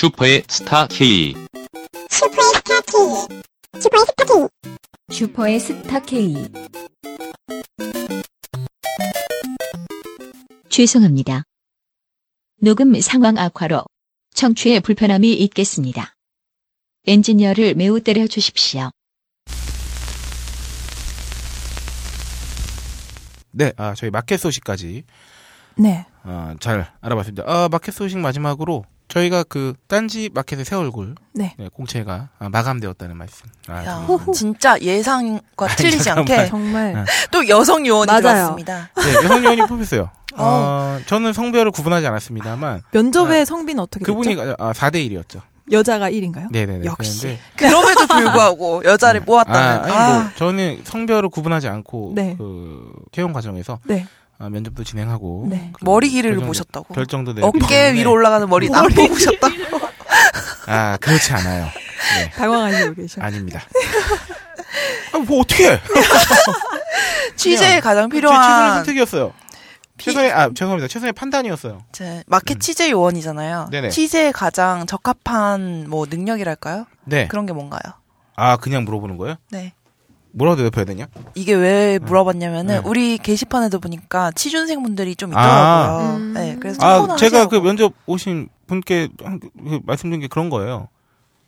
슈퍼의 스타 K. 슈퍼의 스타 K. 슈퍼의 스타 K. 슈퍼의 스타 K. 죄송합니다. 녹음 상황 악화로 청취에 불편함이 있겠습니다. 엔지니어를 매우 때려 주십시오. 네, 아, 저희 마켓 소식까지 네. 아, 잘 알아봤습니다. 아, 마켓 소식 마지막으로 저희가 그 딴지 마켓의 새 얼굴 네. 공채가 아, 마감되었다는 말씀. 아, 진짜 예상과 틀리지 잠깐만. 않게 정말 아. 또 여성 요원이. 들어왔습니다. 네, 여성 요원이 뽑혔어요. 어, 저는 성별을 구분하지 않았습니다만 면접의 성비는 어떻게 그분이 됐죠? 아, 4대 1이었죠. 여자가 1인가요? 네네네. 역시. 그럼에도 불구하고 여자를 아, 모았다는. 아니, 아, 뭐, 저는 성별을 구분하지 않고, 네. 그, 채용 과정에서, 네. 아, 면접도 진행하고, 네. 그 머리 길이를 결정도- 보셨다고. 결정도 내렸기 어깨 위로 올라가는 머리 안 보셨다고. 아, 그렇지 않아요. 네. 당황하시고 계셔. 아닙니다. 아, 뭐, 어떻게 해? 취재에 가장 제 최선의 필요한 선택이었어요. 최선의, 아, 죄송합니다. 최선의 판단이었어요. 제 마켓 취재 요원이잖아요. 음. 네네. 취재에 가장 적합한 뭐 능력이랄까요? 네. 그런 게 뭔가요? 아, 그냥 물어보는 거예요? 네. 뭐라고 대답해야 되냐? 이게 왜 물어봤냐면은 네. 우리 게시판에도 보니까 취준생 분들이 좀 아. 있더라고요. 음. 네, 그래서 아, 제가 그 하시라고. 면접 오신 분께 한- 그 말씀드린 게 그런 거예요.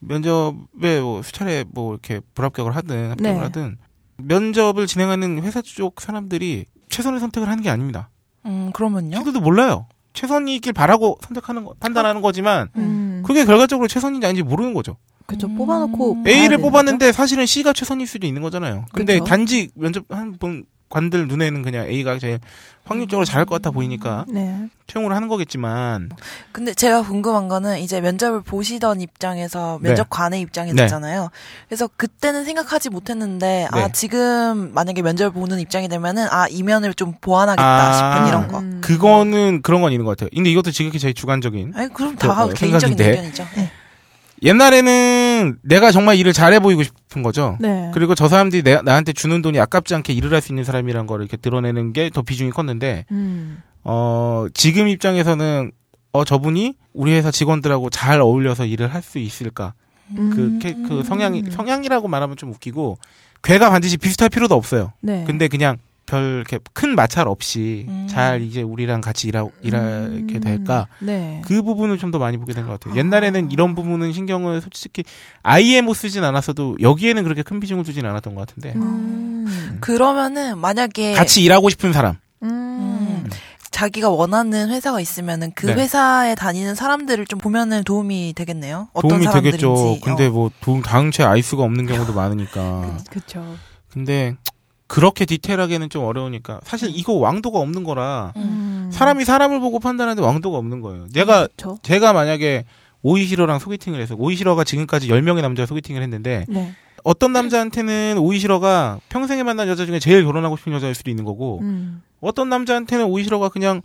면접에 뭐 수차례 뭐 이렇게 불합격을 하든 합격을 네. 하든 면접을 진행하는 회사 쪽 사람들이 최선의 선택을 하는 게 아닙니다. 음 그러면요? 친구도 몰라요. 최선이길 바라고 선택하는 거, 판단하는 거지만 음. 그게 결과적으로 최선인지 아닌지 모르는 거죠. 그쵸. 음. 뽑아놓고. 봐야 A를 뽑았는데 사실은 C가 최선일 수도 있는 거잖아요. 근데 그쵸. 단지 면접 한 분 관들 눈에는 그냥 A가 제일 확률적으로 잘할 것 같아 보이니까 거죠? 네. 채용을 하는 거겠지만 근데 제가 궁금한 거는 이제 면접을 보시던 입장에서 네. 면접관의 입장이 네. 됐잖아요. 그래서 그때는 생각하지 못했는데 아 네. 지금 만약에 면접을 보는 입장이 되면은 아 이면을 좀 보완하겠다 아. 싶은 이런 거. 음. 그거는 그런 건 있는 것 같아요. 근데 이것도 지극히 제 주관적인. 아니 그럼 그, 다 어, 개인적인 생각인데. 의견이죠. 네. 옛날에는 내가 정말 일을 잘해 보이고 싶은 거죠. 네. 그리고 저 사람들이 내, 나한테 주는 돈이 아깝지 않게 일을 할 수 있는 사람이란 거를 이렇게 드러내는 게 더 비중이 컸는데, 음. 어, 지금 입장에서는, 어, 저분이 우리 회사 직원들하고 잘 어울려서 일을 할 수 있을까. 그, 음. 캐- 그 성향이, 성향이라고 말하면 좀 웃기고, 괴가 반드시 비슷할 필요도 없어요. 네. 근데 그냥 별 이렇게 큰 마찰 없이 음. 잘 이제 우리랑 같이 일하, 일하게 음. 될까. 네. 그 부분을 좀 더 많이 보게 된 것 같아요. 옛날에는 이런 부분은 신경을 솔직히 아예 못 쓰진 않았어도 여기에는 그렇게 큰 비중을 두진 않았던 것 같은데 음. 그러면은 만약에 같이 일하고 싶은 사람 음. 자기가 원하는 회사가 있으면은 그 네. 회사에 다니는 사람들을 좀 보면은 도움이 되겠네요. 어떤 도움이 사람들인지. 되겠죠. 근데 어. 뭐 도움 당최 알 수가 없는 경우도 많으니까. 그쵸. 근데 그렇게 디테일하게는 좀 어려우니까 사실 이거 왕도가 없는 거라 음. 사람이 사람을 보고 판단하는데 왕도가 없는 거예요. 내가 그쵸. 제가 만약에 오이시러랑 소개팅을 해서 오이시러가 지금까지 10명의 남자와 소개팅을 했는데 네. 어떤 남자한테는 오이시러가 평생에 만난 여자 중에 제일 결혼하고 싶은 여자일 수도 있는 거고 음. 어떤 남자한테는 오이시러가 그냥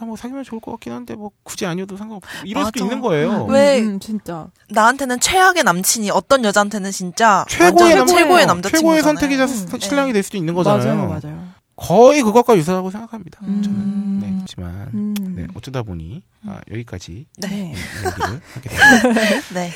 아 뭐 사귀면 좋을 것 같긴 한데 뭐 굳이 아니어도 상관없고 이럴 수도 맞아. 있는 거예요. 왜- 음, 진짜. 나한테는 최악의 남친이 어떤 여자한테는 진짜 최고의 남- 최고의 남자친구 최고의 선택이자 음. 신랑이 될 수도 있는 거잖아요. 맞아요, 맞아요. 거의 그것과 유사하고 생각합니다. 음. 저는 네, 그렇지만 음. 네, 어쩌다 보니 아, 여기까지 네. 얘기를 하게 됩니다. 네.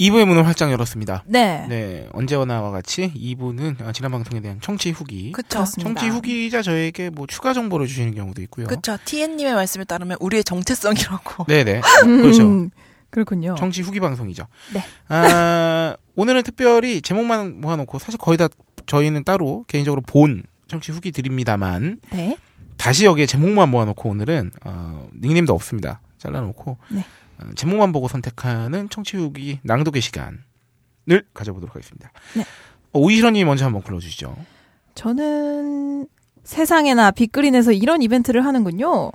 2부의 문을 활짝 열었습니다. 네. 네, 언제나와 같이 2부는 아, 지난 방송에 대한 청취 후기. 그쵸. 그렇습니다. 청취 후기자 저에게 뭐 추가 정보를 주시는 경우도 있고요. 그쵸. TN님의 말씀에 따르면 우리의 정체성이라고. 네네. 음, 그렇죠. 그렇군요. 청취 후기 방송이죠. 네. 아, 오늘은 특별히 제목만 모아놓고 사실 거의 다 저희는 따로 개인적으로 본 청취 후기 드립니다만 네. 다시 여기에 제목만 모아놓고 오늘은 어, 닉네임도 없습니다. 잘라놓고 네. 어, 제목만 보고 선택하는 청취 후기 낭독의 시간을 가져보도록 하겠습니다. 네. 어, 오이시러님 먼저 한번 불러주시죠. 저는 세상에나 빅그린에서 이런 이벤트를 하는군요.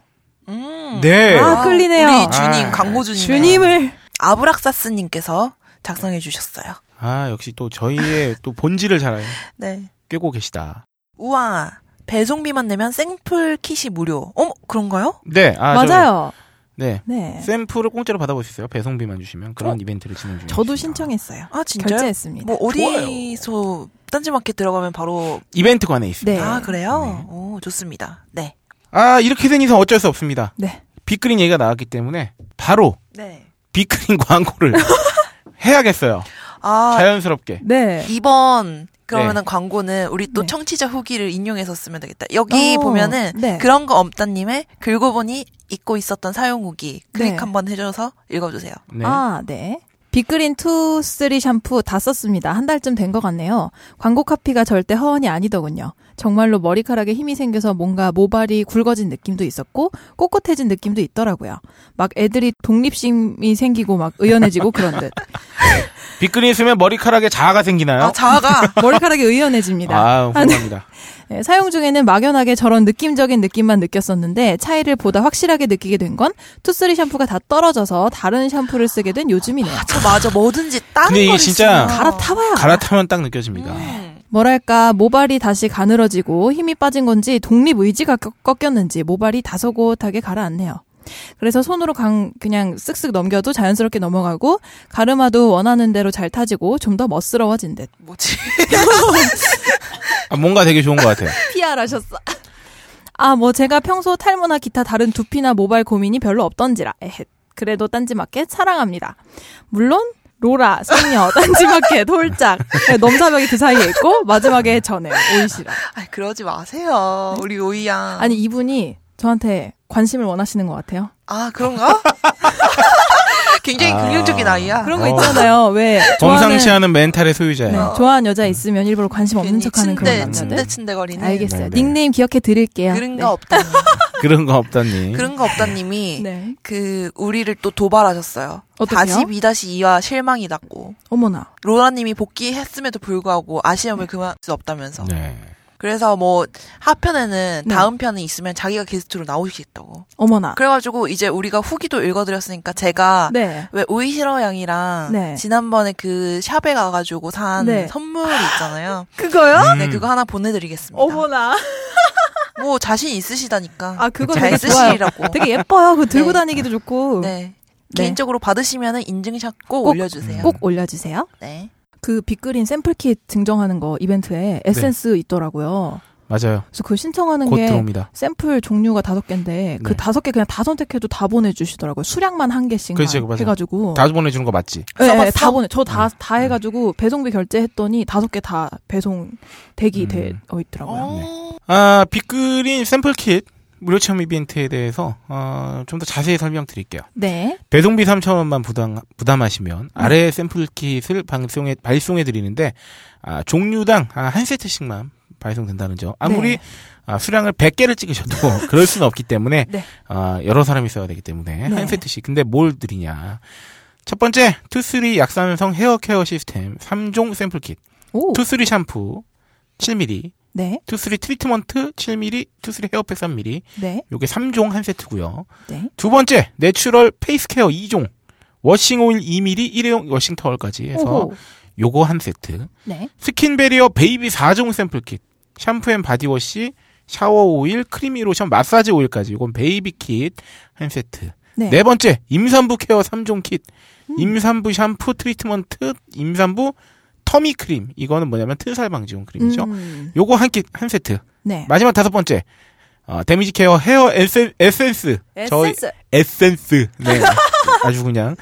음. 네. 아, 끌리네요. 우리 주님, 아. 광고주님. 주님을 아브락사스님께서 작성해 주셨어요. 아 역시 또 저희의 또 본질을 잘 네. 꿰고 계시다. 우와. 배송비만 내면 생풀 킷이 무료. 어머, 그런가요? 네, 아, 저- 맞아요. 네. 네. 샘플을 공짜로 받아볼 수 있어요. 배송비만 주시면 그런 이벤트를 진행 중입니다. 저도 신청했어요. 아, 진짜요? 결제했습니다. 뭐 어디서 딴지마켓 들어가면 바로 이벤트관에 있습니다. 네. 아 그래요? 네. 오 좋습니다. 네. 아 이렇게 된 이상 어쩔 수 없습니다. 네. 빅그린 얘기가 나왔기 때문에 바로 네. 빅그린 광고를 해야겠어요. 아, 자연스럽게. 네. 이번 그러면은 네. 광고는 우리 또 네. 청취자 후기를 인용해서 쓰면 되겠다. 여기 어, 보면은 네. 그런 거 없다님의 긁고 보니 잊고 있었던 사용 후기 클릭 네. 한번 해줘서 읽어주세요. 네. 아, 네. 빅그린 two, three 샴푸 다 썼습니다. 한 달쯤 된 것 같네요. 광고 카피가 절대 허언이 아니더군요. 정말로 머리카락에 힘이 생겨서 뭔가 모발이 굵어진 느낌도 있었고 꼿꼿해진 느낌도 있더라고요. 막 애들이 독립심이 생기고 막 의연해지고 그런 듯. 빅그린 쓰면 머리카락에 자아가 생기나요? 아, 자아가 머리카락이 의연해집니다. 아, 훌륭합니다. 네, 사용 중에는 막연하게 저런 느낌적인 느낌만 느꼈었는데 차이를 보다 확실하게 느끼게 된 건 투쓰리 샴푸가 다 떨어져서 다른 샴푸를 쓰게 된 요즘이네요. 저 맞아 뭐든지 다른 근데 이게 걸 진짜 쓰면. 갈아타봐야. 갈아타면 딱 느껴집니다. 음. 뭐랄까 모발이 다시 가늘어지고 힘이 빠진 건지 독립 의지가 꺾- 꺾였는지 모발이 다소곳하게 가라앉네요. 그래서 손으로 강, 그냥 쓱쓱 넘겨도 자연스럽게 넘어가고 가르마도 원하는 대로 잘 타지고 좀 더 멋스러워진 듯. 뭐지? 아, 뭔가 되게 좋은 것 같아요. PR하셨어. 아, 뭐 제가 평소 탈모나 기타 다른 두피나 모발 고민이 별로 없던지라. 에헷. 그래도 딴지마켓 사랑합니다. 물론 로라, 성녀, 딴지마켓, 홀짝, 네, 넘사벽이 그 사이에 있고 마지막에 전해요. 오이시라. 아 그러지 마세요. 우리 오이양. 아니 이분이 저한테 관심을 원하시는 것 같아요. 아 그런가? 굉장히 아. 긍정적인 아이야. 그런 거 어. 있잖아요. 왜 범상치 않은 멘탈의 소유자예요. 네, 좋아하는 여자 있으면 일부러 관심 없는 척하는 그런 침대 남자들. 침대 침대거리는. 알겠어요. 네, 네. 닉네임 기억해 드릴게요. 그런 네. 거 없다니. 그런 거 없다니. 그런 거 없다님이 네. 그 우리를 또 도발하셨어요. 어떡해요? 42-2와 실망이 났고 어머나. 로라님이 복귀했음에도 불구하고 아시험을 그만할 수 없다면서. 네. 그래서 뭐 하편에는 네. 다음 편이 있으면 자기가 게스트로 나오시겠다고. 어머나. 그래가지고 이제 우리가 후기도 읽어드렸으니까 제가 네. 왜 오이시러 양이랑 네. 지난번에 그 샵에 가가지고 산 네. 선물이 있잖아요. 그거요? 음. 네 그거 하나 보내드리겠습니다. 어머나. 뭐 자신 있으시다니까. 아 그거 잘. 쓰시라고. 되게 예뻐요. 그 들고 네. 다니기도 좋고. 네. 네. 개인적으로 받으시면은 인증샷 꼭, 꼭, 올려주세요. 꼭 올려주세요. 네. 그 빅그린 샘플킷 증정하는 거 이벤트에 에센스 있더라고요. 맞아요. 그래서 그 신청하는 곧게 들어옵니다. 샘플 종류가 다섯 개인데 그 네. 다섯 개 그냥 다 선택해도 다 보내주시더라고요. 수량만 한 개씩. 해가지고. 다 보내주는 거 맞지? 네? 네, 다 보내. 저다다 해가지고 배송비 결제했더니 다섯 개 다 배송 대기 음. 되어 있더라고요. 어. 아, 빅그린 샘플 킷 무료 체험 이벤트에 대해서 어, 좀 더 자세히 설명드릴게요. 네. 배송비 3,000원만 부담, 부담하시면 아래 샘플 kit을 방송에, 발송해 드리는데 아, 종류당 아, 한 세트씩만 발송된다는 점. 아무리 네. 아, 수량을 100개를 찍으셔도 그럴 수는 없기 때문에 네. 아, 여러 사람이 써야 되기 때문에 네. 한 세트씩. 근데 뭘 드리냐? 첫 번째, two three 약산성 hair care 시스템 3종 샘플킷. 오. two three 샴푸 7mm, 네. two three 트리트먼트 7mm, two three hair pack 3mm. 네. 요게 3종 한 세트고요. 네. 두 번째, natural face care 2종. washing 오일 2mm 일회용 washing 타월까지 해서 오호. 요거 한 세트. 네. skin barrier baby 4종 샘플 킷. 샴푸 and body wash, 샤워 오일, creamy 로션, 마사지 오일까지. 이건 baby kit 한 세트. 네. 네 번째, 임산부 케어 3종 킷. 음. 임산부 샴푸 트리트먼트, 임산부 tummy 크림. 이거는 뭐냐면 튼살 방지용 크림이죠. 음. 요거 한 킷, 한 세트. 네. 마지막 다섯 번째. 어, damage care hair 에센, 에센스. 저희 에센스. 에센스. 네. 아주 그냥.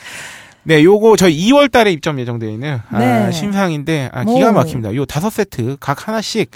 네, 요거 저희 2월 달에 입점 예정되어 있는 아, 네. 신상인데 아, 기가 오. 막힙니다. 요 다섯 세트 각 하나씩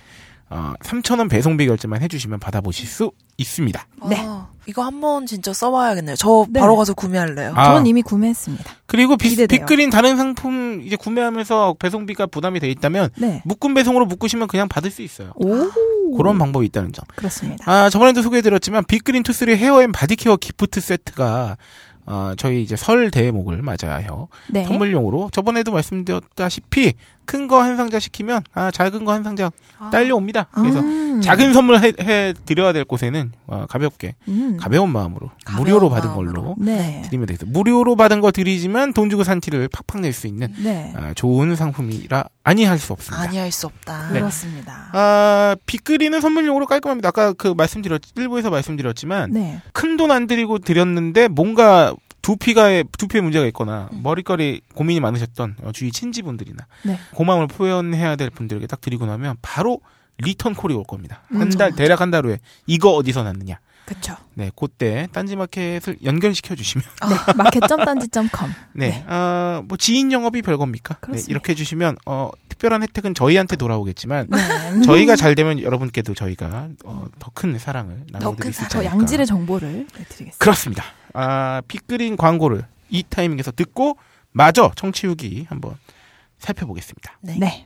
어, 3,000원 배송비 결제만 해주시면 받아보실 수 있습니다. 네. 아, 이거 한번 진짜 써봐야겠네요. 저 네. 바로 가서 구매할래요. 아. 전 이미 구매했습니다. 그리고 비. 빅그린 다른 상품 이제 구매하면서 배송비가 부담이 돼 있다면 네. 묶음 배송으로 묶으시면 그냥 받을 수 있어요. 오. 그런 방법이 있다는 점. 그렇습니다. 아, 저번에도 소개해드렸지만 빅그린 two three hair and body care gift 세트가 어, 저희 이제 설 대목을 맞아요. 네. 선물용으로 저번에도 말씀드렸다시피 큰 거 한 상자 시키면 아 작은 거 한 상자 딸려옵니다. 그래서 음. 작은 선물 해, 해 드려야 될 곳에는 어, 가볍게 음. 가벼운 마음으로 가벼운 무료로 받은 마음으로. 걸로 네. 드리면 되겠습니다. 무료로 받은 거 드리지만 돈 주고 산 티를 팍팍 낼 수 있는 네. 아, 좋은 상품이라 아니할 수 없습니다. 아니할 수 없다. 네. 그렇습니다. 아, 빅그린은 선물용으로 깔끔합니다. 아까 그 말씀드렸, 일부에서 말씀드렸지만, 네. 큰돈안 들이고 드렸는데, 뭔가 두피가, 두피에 문제가 있거나, 머리결이 고민이 많으셨던 어, 주위 친지분들이나, 네. 고마움을 표현해야 될 분들에게 딱 드리고 나면, 바로 return call이 올 겁니다. 한 음, 달, 대략 한 달 후에, 이거 어디서 났느냐. 그쵸. 네, 그때 딴지마켓을 연결시켜 주시면 네. 마켓.딴지.com. 네, 아, 뭐 지인 영업이 별겁니까? 네. 이렇게 해주시면 어, 특별한 혜택은 저희한테 돌아오겠지만 네. 저희가 잘 되면 여러분께도 저희가 어, 더큰 사랑을 나눠드릴 수 있지 더. 양질의 정보를 네, 드리겠습니다. 그렇습니다. 아, 빅그린 광고를 이 타이밍에서 듣고 마저 청취 후기 한번 살펴보겠습니다. 네.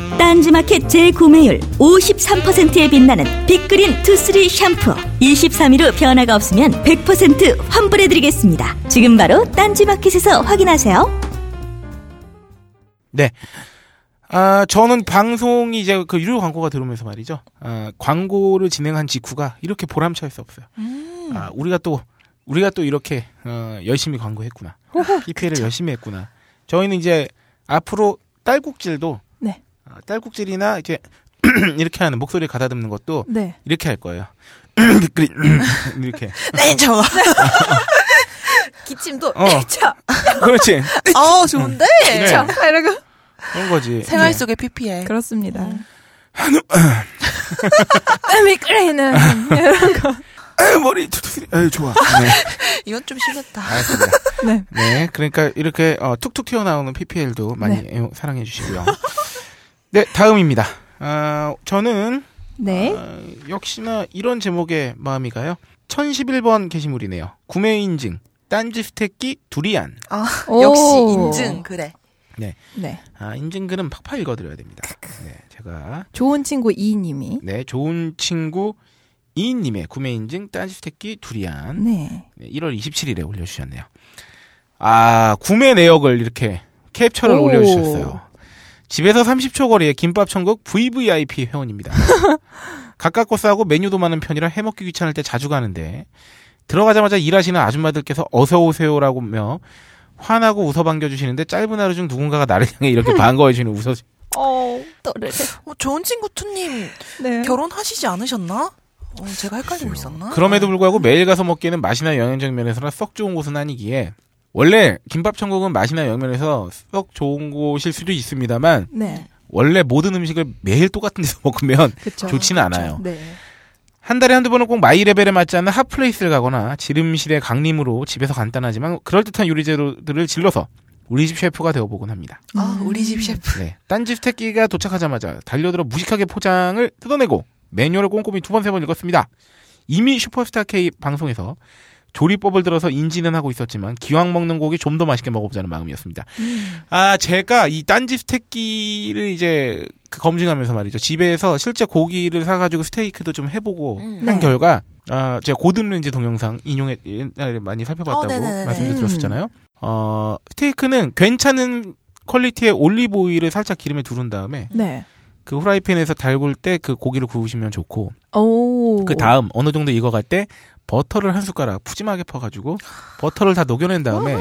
딴지마켓 재구매율 53%에 빛나는 빅그린 투쓰리 샴푸 23일 후 변화가 없으면 100% 환불해드리겠습니다. 지금 바로 딴지마켓에서 확인하세요. 네. 아, 저는 방송이 이제 그 유료 광고가 들어오면서 말이죠. 아, 광고를 진행한 직후가 이렇게 보람차일 수 없어요. 음. 아, 우리가 또, 우리가 또 이렇게, 어, 열심히 광고했구나. PPL을 열심히 했구나. 저희는 이제 앞으로 딸꾹질도, 딸꾹질이나 이렇게, 이렇게 하는 목소리 가다듬는 것도 네. 이렇게 할 거예요. 이렇게. 네, 저. 기침도 어. 차, 그렇지. 아, 좋은데? 네. 차 이러고 그런 거지. 생활 네. 속의 PPL. 그렇습니다. 음. 빅그린은 이런 거. 아유, 머리, 툭툭, 아유, 좋아. 네. 이건 좀 심했다. 알겠습니다. 네. 네, 그러니까 이렇게 어, 툭툭 튀어나오는 PPL도 많이 애용- 사랑해 주시고요. 네, 다음입니다. 아, 저는 네. 어, 역시나 이런 제목의 마음이 가요. 1011번 게시물이네요. 구매 인증, 딴지 스테끼 두리안. 아, 오. 역시 인증, 그래. 네. 아, 인증글은 팍팍 읽어드려야 됩니다. 네, 제가 좋은 친구 이님이 네 좋은 친구 이인님의 구매 인증 딴지 스테끼 두리안. 네. 네, 1월 27일에 올려주셨네요. 아, 구매 내역을 이렇게 캡처를 오. 올려주셨어요. 집에서 30초 거리에 김밥 천국 VVIP 회원입니다. 가깝고 싸고 메뉴도 많은 편이라 해먹기 귀찮을 때 자주 가는데 들어가자마자 일하시는 아줌마들께서 어서 오세요라고며 화나고 웃어 반겨주시는데 짧은 하루 중 누군가가 나를 향해 이렇게 반가워해주는 웃어 어, 또를. 어, 좋은 친구 투님, 네. 결혼하시지 않으셨나? 어, 제가 헷갈리고 있었나? 그럼에도 불구하고 매일 가서 먹기에는 맛이나 영양적 면에서는 썩 좋은 곳은 아니기에 원래 김밥 천국은 맛이나 영면에서 썩 좋은 곳일 수도 있습니다만 네. 원래 모든 음식을 매일 똑같은 데서 먹으면 그쵸. 좋지는 않아요. 네. 한 달에 한두 번은 꼭 my 레벨에 맞지 않는 hot place를 가거나 지름신의 강림으로 집에서 간단하지만 그럴듯한 요리 재료들을 질러서 우리 집 셰프가 되어보곤 합니다. 아, 우리 집 셰프. 네. 딴지 스테끼가 도착하자마자 달려들어 무식하게 포장을 뜯어내고 매뉴얼을 꼼꼼히 두 번 세 번 읽었습니다. 이미 슈퍼스타 K 방송에서 조리법을 들어서 인지는 하고 있었지만 기왕 먹는 고기 좀 더 맛있게 먹어보자는 마음이었습니다. 아 제가 이 딴지 스테끼를 이제 그 검증하면서 말이죠. 집에서 실제 고기를 사가지고 스테이크도 좀 해보고 음. 네. 한 결과 아 제가 고든 렌즈 동영상 인용해 옛날에 많이 살펴봤다고 어. 말씀도 음. 드렸었잖아요. 어 스테이크는 괜찮은 quality의 올리브 오일을 살짝 기름에 두른 다음에 네. 그 후라이팬에서 달굴 때 그 고기를 구우시면 좋고 오. 그 다음 어느 정도 익어갈 때 버터를 한 숟가락 푸짐하게 퍼가지고 버터를 다 녹여낸 다음에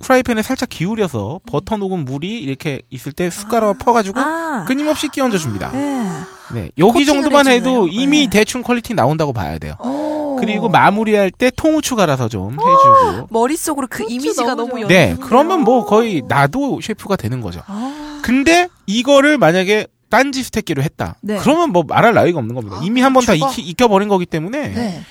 후라이팬에 살짝 기울여서 버터 녹은 물이 이렇게 있을 때 숟가락을 퍼가지고 아. 끊임없이 끼얹어 줍니다. 네. 네, 여기 정도만 해도. 이미 네. 대충 quality 나온다고 봐야 돼요. 오. 그리고 마무리할 때 통후추 갈아서 좀 해주고. 머릿속으로 그 이미지가 너무 너무. 네. 그러면 뭐 거의 나도 셰프가 되는 거죠. 아, 근데 이거를 만약에 딴지 스테끼로 했다. 네. 그러면 뭐 말할 나위가 없는 겁니다. 아, 이미 한 번다 죽어. 익혀버린 거기 때문에 네.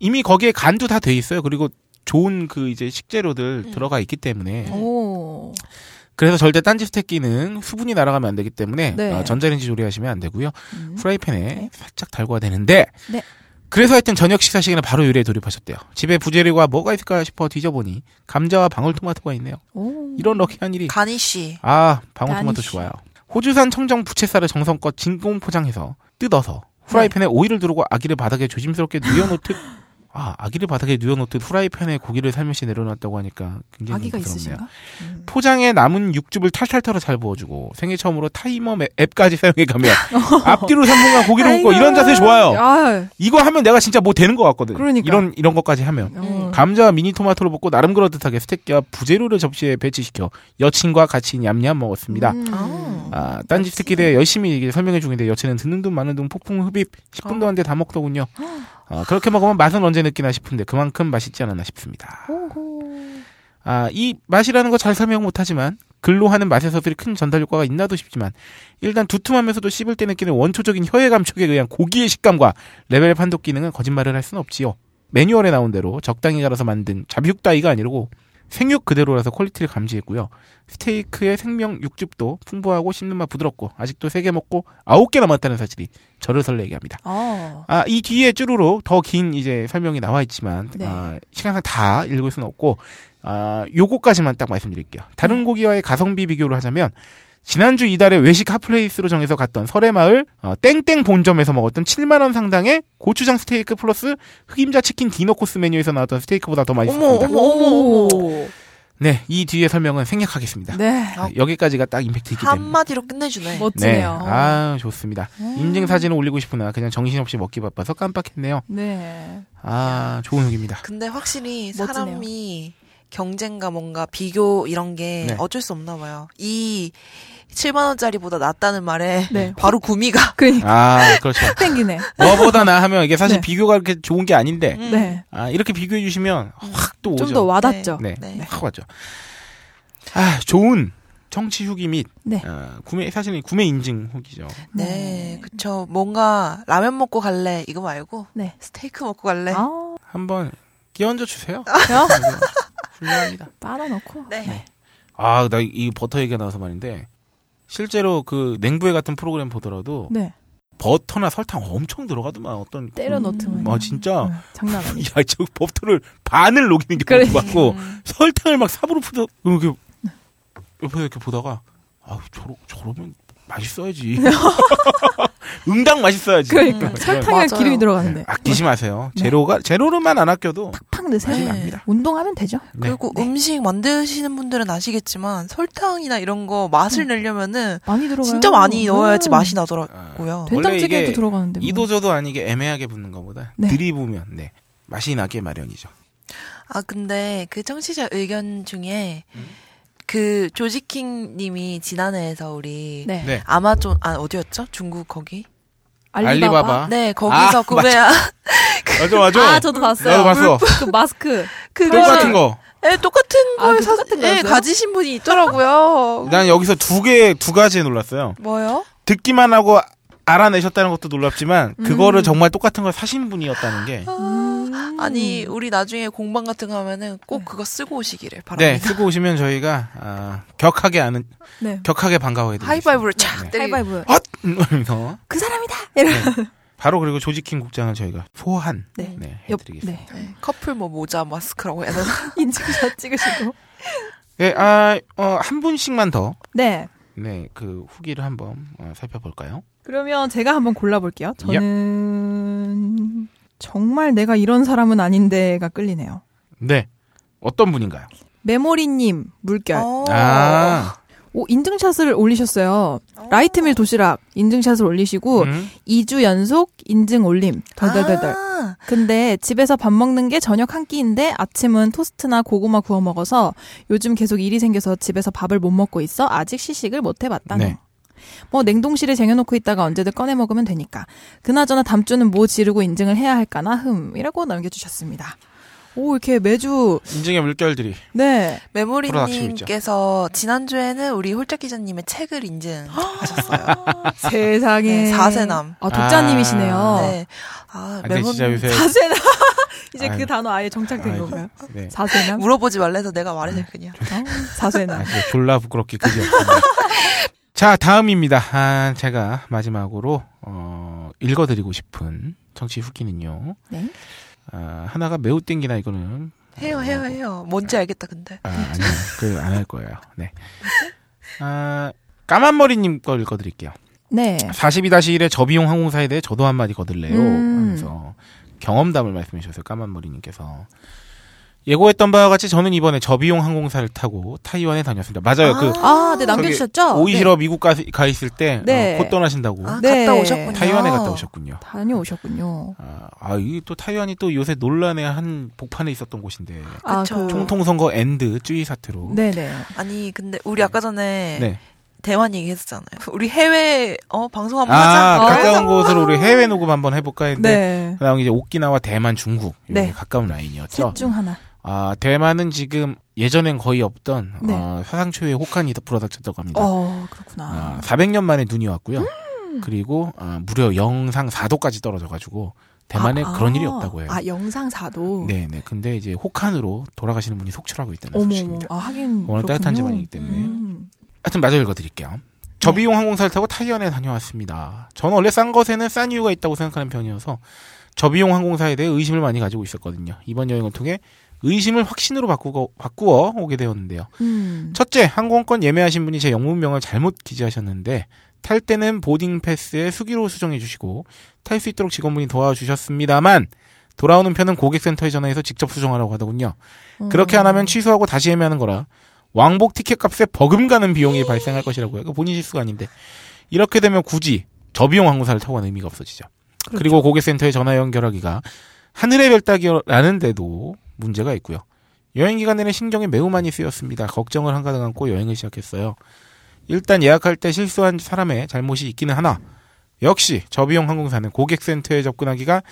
이미 거기에 간도 다 돼 있어요. 그리고 좋은 그 이제 식재료들 음. 들어가 있기 때문에 오. 그래서 절대 딴지 스테끼는 수분이 날아가면 안 되기 때문에 네. 어, 전자레인지 조리하시면 안 되고요. 음. 프라이팬에 네. 살짝 달궈야 되는데 네. 그래서 하여튼 저녁 식사 시간에 바로 요리에 돌입하셨대요. 집에 부재료가 뭐가 있을까 싶어 뒤져보니 감자와 방울토마토가 있네요. 오. 이런 lucky한 일이 garnish. 아 방울토마토. 좋아요. 호주산 청정 부채살을 정성껏 진공 포장해서 뜯어서 프라이팬에 오일을 두르고 아기를 바닥에 조심스럽게 뉘어놓듯 아, 아기를 바닥에 누워놓듯 후라이팬에 고기를 살며시 내려놨다고 하니까 굉장히 아기가. 있으신가? 음. 포장에 남은 육즙을 탈탈 털어 잘 부어주고 생애 처음으로 타이머 맵- 앱까지 사용해가며 앞뒤로 3분간 고기를 굽고 이런 자세 좋아요. 아, 이거 하면 내가 진짜 뭐 되는 것 같거든. 그러니까. 이런 이런 것까지 하면 어. 감자와 미니 토마토를 볶고 나름 그럴듯하게 스테이크와 부재료를 접시에 배치시켜 여친과 같이 냠냠 먹었습니다. 음. 아. 아, 스테이크에 대해 열심히 이게 설명해 중인데 여친은 듣는 둥 마는 둥 폭풍 흡입 10분도 안 돼 다 먹더군요. 어, 그렇게 먹으면 맛은 언제 느끼나 싶은데 그만큼 맛있지 않았나 싶습니다. 아, 이 맛이라는 거 잘 설명 못하지만 글로 하는 맛에서 들이 큰 전달 효과가 있나도 싶지만 일단 두툼하면서도 씹을 때 느끼는 원초적인 혀의 감촉에 의한 고기의 식감과 레벨 판독 기능은 거짓말을 할 수는 없지요. 매뉴얼에 나온 대로 적당히 갈아서 만든 잡육 따위가 아니고 생육 그대로라서 quality를 감지했고요. 스테이크의 생명 육즙도 풍부하고 씹는 맛 부드럽고 아직도 세 개 먹고 아홉 개 남았다는 사실이 저를 설레게 합니다. 어. 아, 이 뒤에 쭈루로 더 긴 이제 설명이 나와 있지만 네. 아, 시간상 다 읽을 수는 없고 아, 요거까지만 딱 말씀드릴게요. 다른 고기와의 가성비 비교를 하자면 지난주 이달에 외식 hot place로 정해서 갔던 서래마을 어, 땡땡 본점에서 먹었던 7만 원 상당의 고추장 스테이크 플러스 흑임자 치킨 dinner 코스 메뉴에서 나왔던 스테이크보다 더 맛있습니다. 어머, 어머, 어머. 네, 이 뒤에 설명은 생략하겠습니다. 네. 아, 여기까지가 딱 임팩트 있기 때문에. 한마디로 끝내주네. 네, 멋지네요. 아 좋습니다. 인증 사진을 올리고 싶으나 그냥 정신없이 먹기 바빠서 깜빡했네요. 네. 아 좋은 후기입니다. 근데 확실히 멋지네요. 사람이 경쟁과 뭔가 비교 이런 게 네. 어쩔 수 없나 봐요. 이 7만 원짜리보다 낫다는 말에 네. 바로 구미가 그러니까 아 그렇죠. 땡기네. 뭐보다 나 하면 이게 사실 네. 비교가 그렇게 좋은 게 아닌데 음. 네. 아 이렇게 비교해 주시면 확 또 오죠. 좀 더 와닿죠. 네, 네. 확 와죠. 아 좋은 정치 후기 및 네. 어, 구매 사실은 구매 인증 후기죠. 네, 그쵸. 뭔가 라면 먹고 갈래 이거 말고 네. 스테이크 먹고 갈래. 아, 한번 끼얹어 주세요. 요 훌륭합니다. 빨아놓고. 네. 아 나 이 버터 얘기가 나와서 말인데 실제로 그 냉부회 같은 프로그램 보더라도 네. 버터나 설탕 엄청 들어가더만 어떤 때려 넣든. 아 진짜 응, 장난 아니죠. 야저 버터를 반을 녹이는 게 그래. 같고 음. 설탕을 막 삽으로 푸서 이렇게 옆에 이렇게 보다가 아 저러 저러면 맛있어야지 응당 맛있어야지 그러니까 음, 설탕에. 기름이 들어가는데 아끼지 마세요 네. 재료가 재료로만 안 아껴도 팍 넣으세요. 네. 납니다 운동하면 되죠. 네. 그리고 음식 만드시는 분들은 아시겠지만 설탕이나 이런 거 맛을 내려면은 많이 들어가요. 진짜 많이 넣어야지 음. 맛이 나더라고요. 원래 된장찌개에도 이게 들어가는데. 뭐. 이도저도 아니게 애매하게 붓는 것보다 네. 들이부면 네 맛이 나게 마련이죠 아 근데 그 청취자 의견 중에 음? 그 조지킹 님이 지난해에서 우리 네. 네 아마존 아 어디였죠? 중국 거기? 알리바바, 네 거기서 아, 구매한 맞아 맞아 아, 저도 봤어요. 나도 봤어 그 마스크. 그거 똑같은 거 네, 똑같은 아, 걸그 사, 똑같은 네, 거였어요? 가지신 분이 있더라고요. 난 여기서 두 개, 두 가지에 놀랐어요. 뭐요? 듣기만 하고 알아내셨다는 것도 놀랍지만, 음. 그거를 정말 똑같은 걸 사신 분이었다는 게, 음. 아니 우리 나중에 공방 같은 거 하면은 꼭 그거 쓰고 오시기를 네, 바랍니다. 쓰고 오시면 저희가, 아, 격하게 아는, 네. 격하게 반가워해드리겠습니다. 하이파이브를 촥 네. 때리고 하이파이브. 헛! 이러면서, 그 사람이다. 이러. 네. 바로 그리고 조지킹 국장은 저희가 소환, 네. 네, 옆. 해드리겠습니다. 네. 네, 커플 뭐 모자 마스크라고 해야 되나? 인증샷 찍으시고. 네, 아, 어, 한 분씩만 더, 네. 네, 그 후기를 한번 어, 살펴볼까요? 그러면 제가 한번 골라볼게요. 저는 정말 내가 이런 사람은 아닌데가 끌리네요. 네. 어떤 분인가요? 메모리님 물결. 어. 아, 오 인증샷을 올리셨어요. 라이트밀 도시락 인증샷을 올리시고 음, 2주 연속 인증 올림. 덜덜덜덜. 아, 근데 집에서 밥 먹는 게 저녁 한 끼인데 아침은 토스트나 고구마 구워 먹어서 요즘 계속 일이 생겨서 집에서 밥을 못 먹고 있어 아직 시식을 못 해봤다네. 네. 뭐 냉동실에 쟁여놓고 있다가 언제든 꺼내 먹으면 되니까. 그나저나 다음 주는 뭐 지르고 인증을 해야 할까나 흠이라고 남겨주셨습니다. 오 이렇게 매주 인증의 물결들이. 네 메모리님께서 지난주에는 우리 홀짝 기자님의 책을 인증하셨어요. 세상에 네, 사세남. 아 독자님이시네요. 네. 아, 아, 메모 사세남 이제 아유. 그 단어 아예 정착된 아유, 건가요? 네. 사세남 물어보지 말래서 내가 말해서 그냥. 어, 사세남 아, 졸라 부끄럽게 그지 없습니다. 자, 다음입니다. 아, 제가 마지막으로 어, 읽어드리고 싶은 정치 후기는요. 네. 아, 하나가 매우 땡기나 이거는 해요, 해요, 해요. 뭔지 알겠다, 근데. 아, 아니요, 그 안 할 거예요. 네. 아, 까만머리님 걸 읽어드릴게요. 네 42-1의 저비용 항공사에 대해 저도 한마디 거들래요. 음. 하면서 경험담을 말씀해 주셨어요. 까만머리님께서. 예고했던 바와 같이 저는 이번에 저비용 항공사를 타고 타이완에 다녔습니다. 맞아요. 그 아, 네, 남겨주셨죠? 오이시러 미국 가, 가 있을 때 네. 어, 곧 떠나신다고 아, 네. 갔다 오셨군요. 타이완에 갔다 오셨군요. 다녀오셨군요. 아, 아, 이게 또 타이완이 또 요새 논란의 한 복판에 있었던 곳인데 아. 그- 총통 선거 and 쯔위 사태로. 네네. 아니 근데 우리 아까 전에 네. 대만 얘기했었잖아요. 우리 해외 어 방송 한번 아, 하자. 가까운 곳으로 우리 해외 녹음 한번 해볼까 했는데 네. 그다음 이제 오키나와 대만 중국 네. 가까운 라인이었죠. 셋중 하나. 아 대만은 지금 예전엔 거의 없던 네. 어, 사상 초유의 혹한이 불어닥쳤다고 합니다. 어, 그렇구나. 아, 400년 만에 눈이 왔고요. 그리고 아, 무려 영상 4도까지 떨어져가지고 대만에 아, 그런 아. 일이 없다고 해요. 아, 영상 4도. 네네. 근데 이제 혹한으로 돌아가시는 분이 속출하고 있다는 어머. 소식입니다. 아, 하긴. 워낙 따뜻한. 집안이기 때문에. 음. 하여튼 마저 읽어드릴게요. 저비용 항공사를 타고 타이완에 다녀왔습니다. 저는 원래 싼 것에는 싼 이유가 있다고 생각하는 편이어서 저비용 항공사에 대해 의심을 많이 가지고 있었거든요. 이번 여행을 통해 의심을 확신으로 바꾸고, 바꾸어 오게 되었는데요. 음. 첫째, 항공권 예매하신 분이 제 영문명을 잘못 기재하셨는데 탈 때는 보딩 패스에 수기로 수정해 주시고 탈 수 있도록 직원분이 도와주셨습니다만 돌아오는 편은 고객센터에 전화해서 직접 수정하라고 하더군요. 그렇게 안 하면 취소하고 다시 예매하는 거라 왕복 티켓 값에 버금가는 비용이 발생할 것이라고요. 그 본인 실수가 아닌데 이렇게 되면 굳이 저비용 항공사를 타고 가는 의미가 없어지죠. 그리고 고객센터에 전화 연결하기가 하늘의 별 따기라는데도 문제가 있고요. 여행 기간 내내 신경이 매우 많이 쓰였습니다. 걱정을 한가득 안고 여행을 시작했어요. 일단 예약할 때 실수한 사람의 잘못이 있기는 하나 역시 저비용 항공사는 고객센터에 접근하기가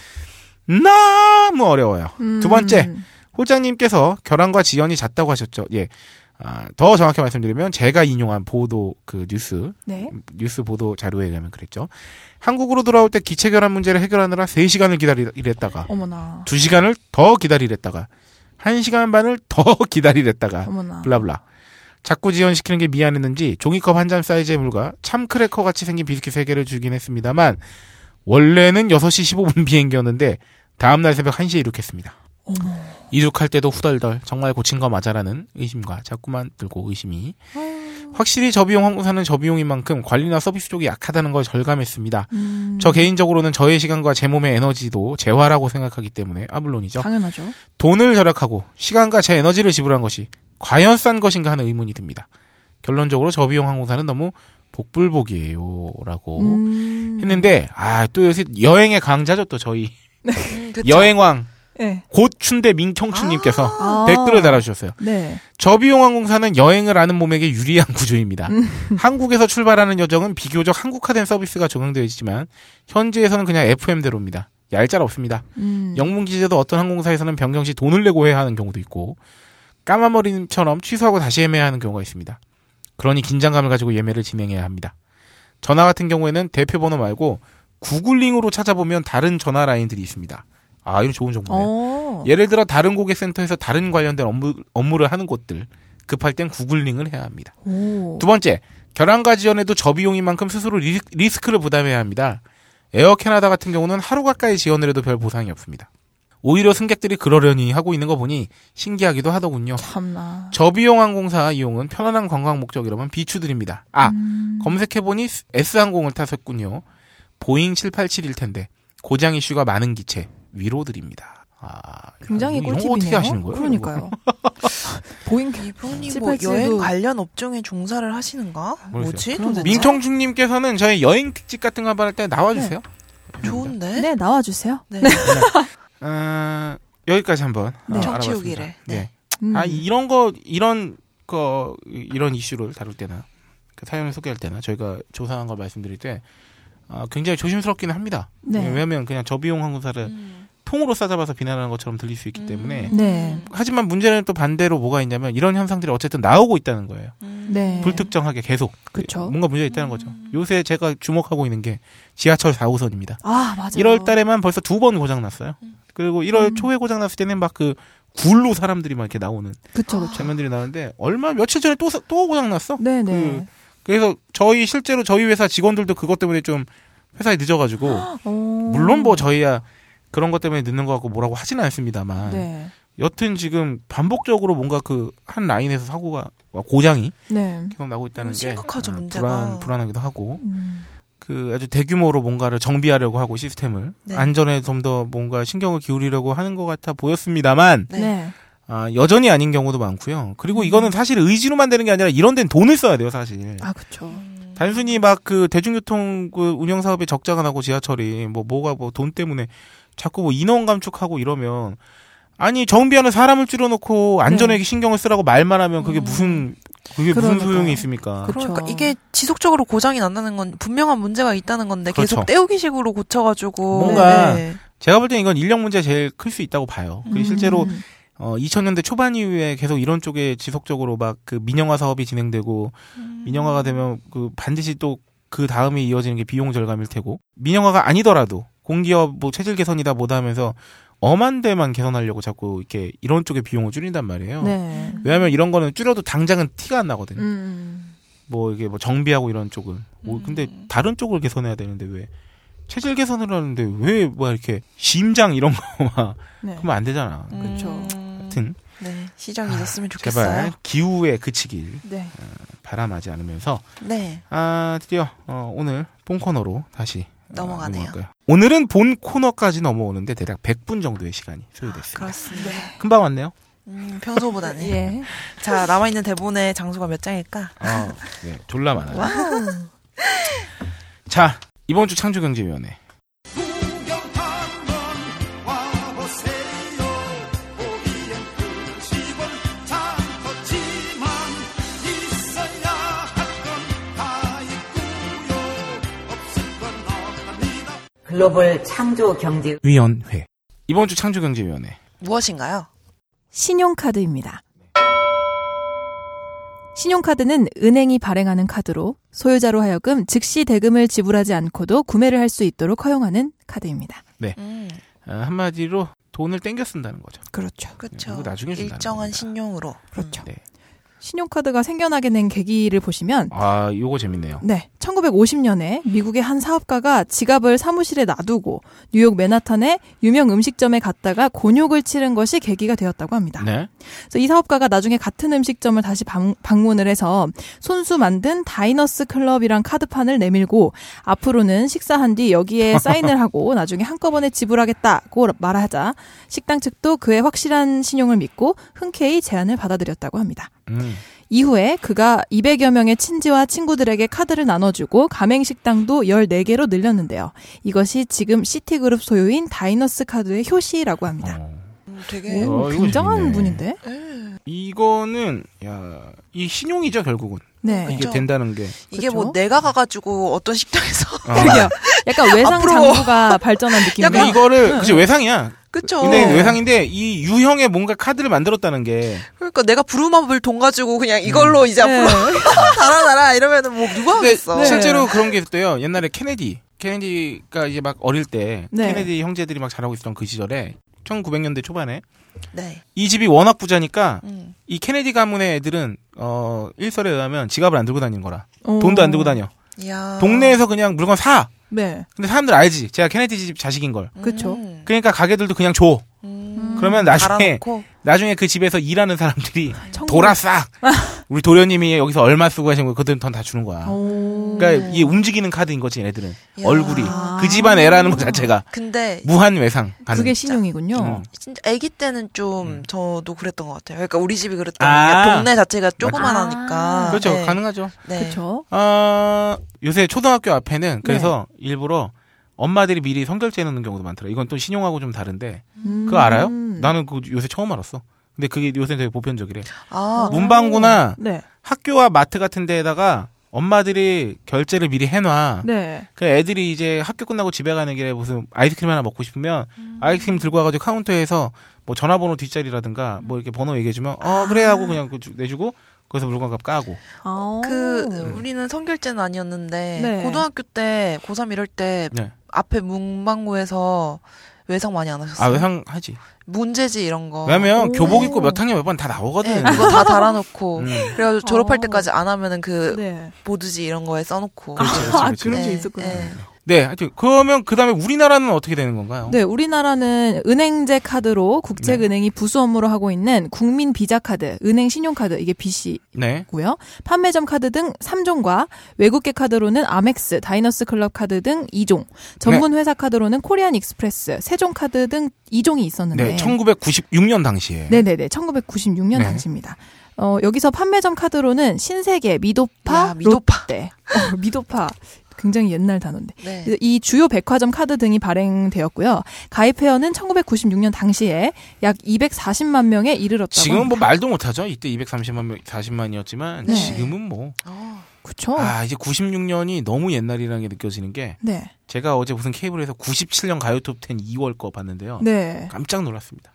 너무 어려워요. 음. 두 번째, 호장님께서 결함과 지연이 잦다고 하셨죠. 예. 아, 더 정확히 말씀드리면 제가 인용한 보도 그 뉴스 네. 뉴스 보도 자료에 의하면 그랬죠. 한국으로 돌아올 때 기체 결함 문제를 해결하느라 3시간을 기다리랬다가 어머나. 2시간을 더 기다리랬다가 1시간 반을 더 기다리랬다가 어머나. 블라블라. 자꾸 지연시키는 게 미안했는지 종이컵 한 잔 사이즈의 물과 참크래커 같이 생긴 비스킷 3개를 주긴 했습니다만 원래는 6시 15분 비행기였는데 다음날 새벽 1시에 이륙했습니다. 어머. 이륙할 때도 후덜덜 정말 고친 거 맞아라는 의심과 자꾸만 들고 의심이 확실히 저비용 항공사는 저비용인 만큼 관리나 서비스 쪽이 약하다는 걸 절감했습니다. 음. 저 개인적으로는 저의 시간과 제 몸의 에너지도 재화라고 생각하기 때문에 아 물론이죠. 당연하죠. 돈을 절약하고 시간과 제 에너지를 지불한 것이 과연 싼 것인가 하는 의문이 듭니다. 결론적으로 저비용 항공사는 너무 복불복이에요라고 음. 했는데 아 또 요새 여행의 강자죠 또 저희 음, 그쵸. 여행왕 네. 고춘대 민청춘님께서 아. 댓글을 달아주셨어요. 네. 저비용 항공사는 여행을 아는 몸에게 유리한 구조입니다. 한국에서 출발하는 여정은 비교적 한국화된 서비스가 적용되어 있지만 현지에서는 그냥 FM대로입니다. 얄짤 없습니다. 음. 영문 기재도 어떤 항공사에서는 변경 시 돈을 내고 해야 하는 경우도 있고 까마머리처럼 취소하고 다시 예매해야 하는 경우가 있습니다. 그러니 긴장감을 가지고 예매를 진행해야 합니다. 전화 같은 경우에는 대표 번호 말고 구글링으로 찾아보면 다른 전화 라인들이 있습니다. 아, 이거 좋은 정보네요. 어. 예를 들어 다른 고객센터에서 다른 관련된 업무, 업무를 하는 곳들 급할 땐 구글링을 해야 합니다. 오. 두 번째, 결항과 지연에도 저비용인 만큼 스스로 리, 리스크 를 부담해야 합니다. 에어 캐나다 같은 경우는 하루 가까이 지연을 해도 별 보상이 없습니다. 오히려 승객들이 그러려니 하고 있는 거 보니 신기하기도 하더군요. 참나. 저비용 항공사 이용은 편안한 관광 목적이라면 비추드립니다. 아, 음. 검색해보니 S항공을 타셨군요. 보잉 787일 텐데 고장 이슈가 많은 기체 위로드립니다. 아, 굉장히 꿀팁이네요. 어떻게 하시는 거예요? 그러니까요. 보잉 이분이 뭐787 여행 도 관련 업종에 종사를 하시는가? 모르겠어요. 뭐지? 민청중님께서는 저희 여행 특집 같은 거 한번 할때 나와주세요. 좋은데? 네, 나와 주세요. 네. 어, 여기까지 한번 네. 어, 청취후기를. 알아봤습니다. 네. 음. 아 이런 거 이런 거 이런 이슈를 다룰 때나 그 사연을 소개할 때나 저희가 조사한 걸 말씀드릴 때 아, 굉장히 조심스럽기는 합니다. 네. 왜냐하면 그냥 저비용 항공사를 음. 통으로 싸잡아서 비난하는 것처럼 들릴 수 있기 때문에 네. 하지만 문제는 또 반대로 뭐가 있냐면 이런 현상들이 어쨌든 나오고 있다는 거예요. 음. 네. 불특정하게 계속 그쵸. 뭔가 문제가 있다는 거죠. 요새 제가 주목하고 있는 게 지하철 4호선입니다. 아, 맞아요. 1월 달에만 벌써 두 번 고장 났어요. 그리고 1월 음. 초에 고장 났을 때는 막 그 굴로 사람들이 막 이렇게 나오는 그쵸, 그쵸. 장면들이 나오는데 얼마 며칠 전에 또또 고장 났어. 네, 네. 그 래서 저희 실제로 저희 회사 직원들도 그것 때문에 좀 회사에 늦어가지고 어. 물론 뭐 저희야 그런 것 때문에 늦는 것 같고 뭐라고 하지는 않습니다만 네. 여튼 지금 반복적으로 뭔가 그 한 라인에서 사고가 고장이 네. 계속 나고 있다는 음, 게 심각하죠, 아, 문제가. 불안 불안하기도 하고 음. 그 아주 대규모로 뭔가를 정비하려고 하고 시스템을 네. 안전에 좀 더 뭔가 신경을 기울이려고 하는 것 같아 보였습니다만 네. 네. 아, 여전히 아닌 경우도 많고요. 그리고 이거는 사실 의지로만 되는 게 아니라 이런 데는 돈을 써야 돼요, 사실. 아, 그쵸. 단순히 막 그 대중교통 그 운영 사업에 적자가 나고 지하철이 뭐 뭐가 뭐 돈 때문에 자꾸 뭐 인원 감축하고 이러면 아니 정비하는 사람을 줄여놓고 안전에 신경을 쓰라고 말만 하면 그게 무슨 그게 무슨 그러니까요. 소용이 있습니까? 그쵸. 그러니까 이게 지속적으로 고장이 난다는 건 분명한 문제가 있다는 건데 그렇죠. 계속 떼우기식으로 고쳐가지고 뭔가 네. 제가 볼 땐 이건 인력 문제 가 제일 클 수 있다고 봐요. 그리고 실제로 음. 어 2000년대 초반 이후에 계속 이런 쪽에 지속적으로 막 그 민영화 사업이 진행되고 민영화가 되면 그 반드시 또 그 다음에 이어지는 게 비용 절감일 테고 민영화가 아니더라도 공기업 뭐 체질 개선이다 뭐다 하면서 엄한 데만 개선하려고 자꾸 이렇게 이런 쪽에 비용을 줄인단 말이에요. 네. 왜냐하면 이런 거는 줄여도 당장은 티가 안 나거든요. 음. 뭐 이게 뭐 정비하고 이런 쪽을. 뭐 근데 다른 쪽을 개선해야 되는데 왜 체질 개선을 하는데 왜 뭐 이렇게 심장 이런 거막 네. 그러면 안 되잖아. 그쵸. 하여튼 네, 시정이 있었으면 좋겠어요. 제발 기후에 그치길 네. 바람하지 않으면서 네, 아 드디어 어, 오늘 본 코너로 다시 어, 넘어가네요. 넘어갈까요? 오늘은 본 코너까지 넘어오는데 대략 100분 정도의 시간이 소요됐습니다. 그렇습니다. 금방 왔네요. 음, 평소보다는. 예. 자, 남아있는 대본의 장수가 몇 장일까? 아, 네, 졸라 많아요. 자, 이번 주 창조경제위원회. 글로벌 창조 경제 위원회. 이번 주 창조 경제 위원회. 무엇인가요? 신용카드입니다. 신용카드는 은행이 발행하는 카드로 소유자로 하여금 즉시 대금을 지불하지 않고도 구매를 할 수 있도록 허용하는 카드입니다. 음, 아, 한마디로 돈을 땡겨 쓴다는 거죠. 그렇죠. 그렇죠. 나중에 일정한 겁니다. 신용으로. 그렇죠. 네. 신용카드가 생겨나게 된 계기를 보시면 아, 요거 재밌네요. 네, 1950년에 미국의 한 사업가가 지갑을 사무실에 놔두고 뉴욕 맨하탄의 유명 음식점에 갔다가 곤욕을 치른 것이 계기가 되었다고 합니다. 네. 그래서 이 사업가가 나중에 같은 음식점을 다시 방, 방문을 해서 손수 만든 다이너스 클럽이란 카드판을 내밀고 앞으로는 식사한 뒤 여기에 사인을 하고 나중에 한꺼번에 지불하겠다고 말하자 식당 측도 그의 확실한 신용을 믿고 흔쾌히 제안을 받아들였다고 합니다. 음. 이후에 그가 200여 명의 친지와 친구들에게 카드를 나눠주고 가맹식당도 14개로 늘렸는데요. 이것이 지금 시티그룹 소유인 다이너스 카드의 효시라고 합니다. 어. 음, 되게. 오, 어, 굉장한. 분인데? 음, 이거는 야, 이 신용이죠, 결국은. 네. 이게 그렇죠. 된다는 게. 이게 그렇죠. 뭐 내가 가가지고 어떤 식당에서. 어. 그러게요. 약간 외상 앞으로. 장부가 발전한 느낌이에요. 근데 이거를 그치 외상이야. 그쵸. 근데 외상인데 이 유형의 뭔가 카드를 만들었다는 게 그러니까 내가 부루마블 돈 가지고 그냥 이걸로 이제 네. 앞으로 달아놔라 이러면은 뭐 누가 하겠어. 네. 실제로 그런 게 있었대요. 옛날에 케네디. 케네디가 이제 막 어릴 때 네. 케네디 형제들이 막 잘하고 있었던 그 시절에 1900년대 초반에 네. 이 집이 워낙 부자니까 음. 이 케네디 가문의 애들은 어 일설에 의하면 지갑을 안 들고 다니는 거라. 어. 돈도 안 들고 다녀. 이야. 동네에서 그냥 물건 사. 네. 근데 사람들 알지. 제가 케네디 집 자식인 걸. 그쵸. 음. 그러니까 가게들도 그냥 줘. 음. 그러면 나중에 갈아놓고. 나중에 그 집에서 일하는 사람들이 청구. 돌아 싸. 우리 도련님이 여기서 얼마 쓰고 하신 거 그들은 돈 다 주는 거야. 오. 그러니까 이게 움직이는 카드인 거지 얘네들은 야. 얼굴이 그 집안 애라는 것 자체가 근데 무한 외상 가능. 그게 신용이군요. 음. 진짜 아기 때는 좀 음. 저도 그랬던 것 같아요. 그러니까 우리 집이 그랬던 아. 게 동네 자체가 조그만하니까. 아. 그렇죠 네. 가능하죠. 네. 그렇죠. 어, 요새 초등학교 앞에는 그래서 일부러 엄마들이 미리 성결제 해놓는 경우도 많더라. 이건 또 신용하고 좀 다른데 그거 알아요? 나는 그 요새 처음 알았어. 근데 그게 요새 되게 보편적이래. 아, 문방구나 네. 학교와 마트 같은 데에다가 엄마들이 결제를 미리 해놔. 네. 그 애들이 이제 학교 끝나고 집에 가는 길에 무슨 아이스크림 하나 먹고 싶으면 아이스크림 들고 와가지고 카운터에서 뭐 전화번호 뒷자리라든가 뭐 이렇게 번호 얘기해주면 어 그래 하고 그냥 그 주- 내주고 거기서 물건값 까고 아. 그 우리는 성결제는 아니었는데 네. 고등학교 때 고3 이럴 때 네. 앞에 문방구에서 외상 많이 안 하셨어요? 아 외상 하지. 문제지 이런 거. 왜냐면 오. 교복 입고 몇 학년 몇 번 다 나오거든. 네, 그거 다 달아놓고. 음. 그래가지고 졸업할 어. 때까지 안 하면은 그 네. 보드지 이런 거에 써놓고. 그렇지, 그렇지, 아, 그렇지. 그런 게 네, 있었구나. 네. 네, 하여튼 그러면 그 다음에 우리나라는 어떻게 되는 건가요? 네, 우리나라는 은행제 카드로 국책은행이 부수 업무를 하고 있는 국민 비자 카드, 은행 신용 카드 이게 BC 네. 고요. 판매점 카드 등 3종과 외국계 카드로는 아멕스, 다이너스 클럽 카드 등 2종, 전문 회사 카드로는 코리안 익스프레스, 세종 카드 등 2종이 있었는데 네, 1996년 당시에. 네 네 네. 1996년 네. 당시입니다. 어, 여기서 판매점 카드로는 신세계, 미도파, 야, 미도파. 롯데. 어, 미도파. 굉장히 옛날 단어인데. 네. 이 주요 백화점 카드 등이 발행되었고요. 가입 회원은 1996년 당시에 약 240만 명에 이르렀다고 지금은 뭐 합니다. 말도 못하죠. 이때 230만 명, 40만이었지만 네. 지금은 뭐. 어. 그쵸? 아, 이제 96년이 너무 옛날이라는 게 느껴지는 게 네. 제가 어제 무슨 케이블에서 97년 가요 톱 10 2월 거 봤는데요. 네. 깜짝 놀랐습니다.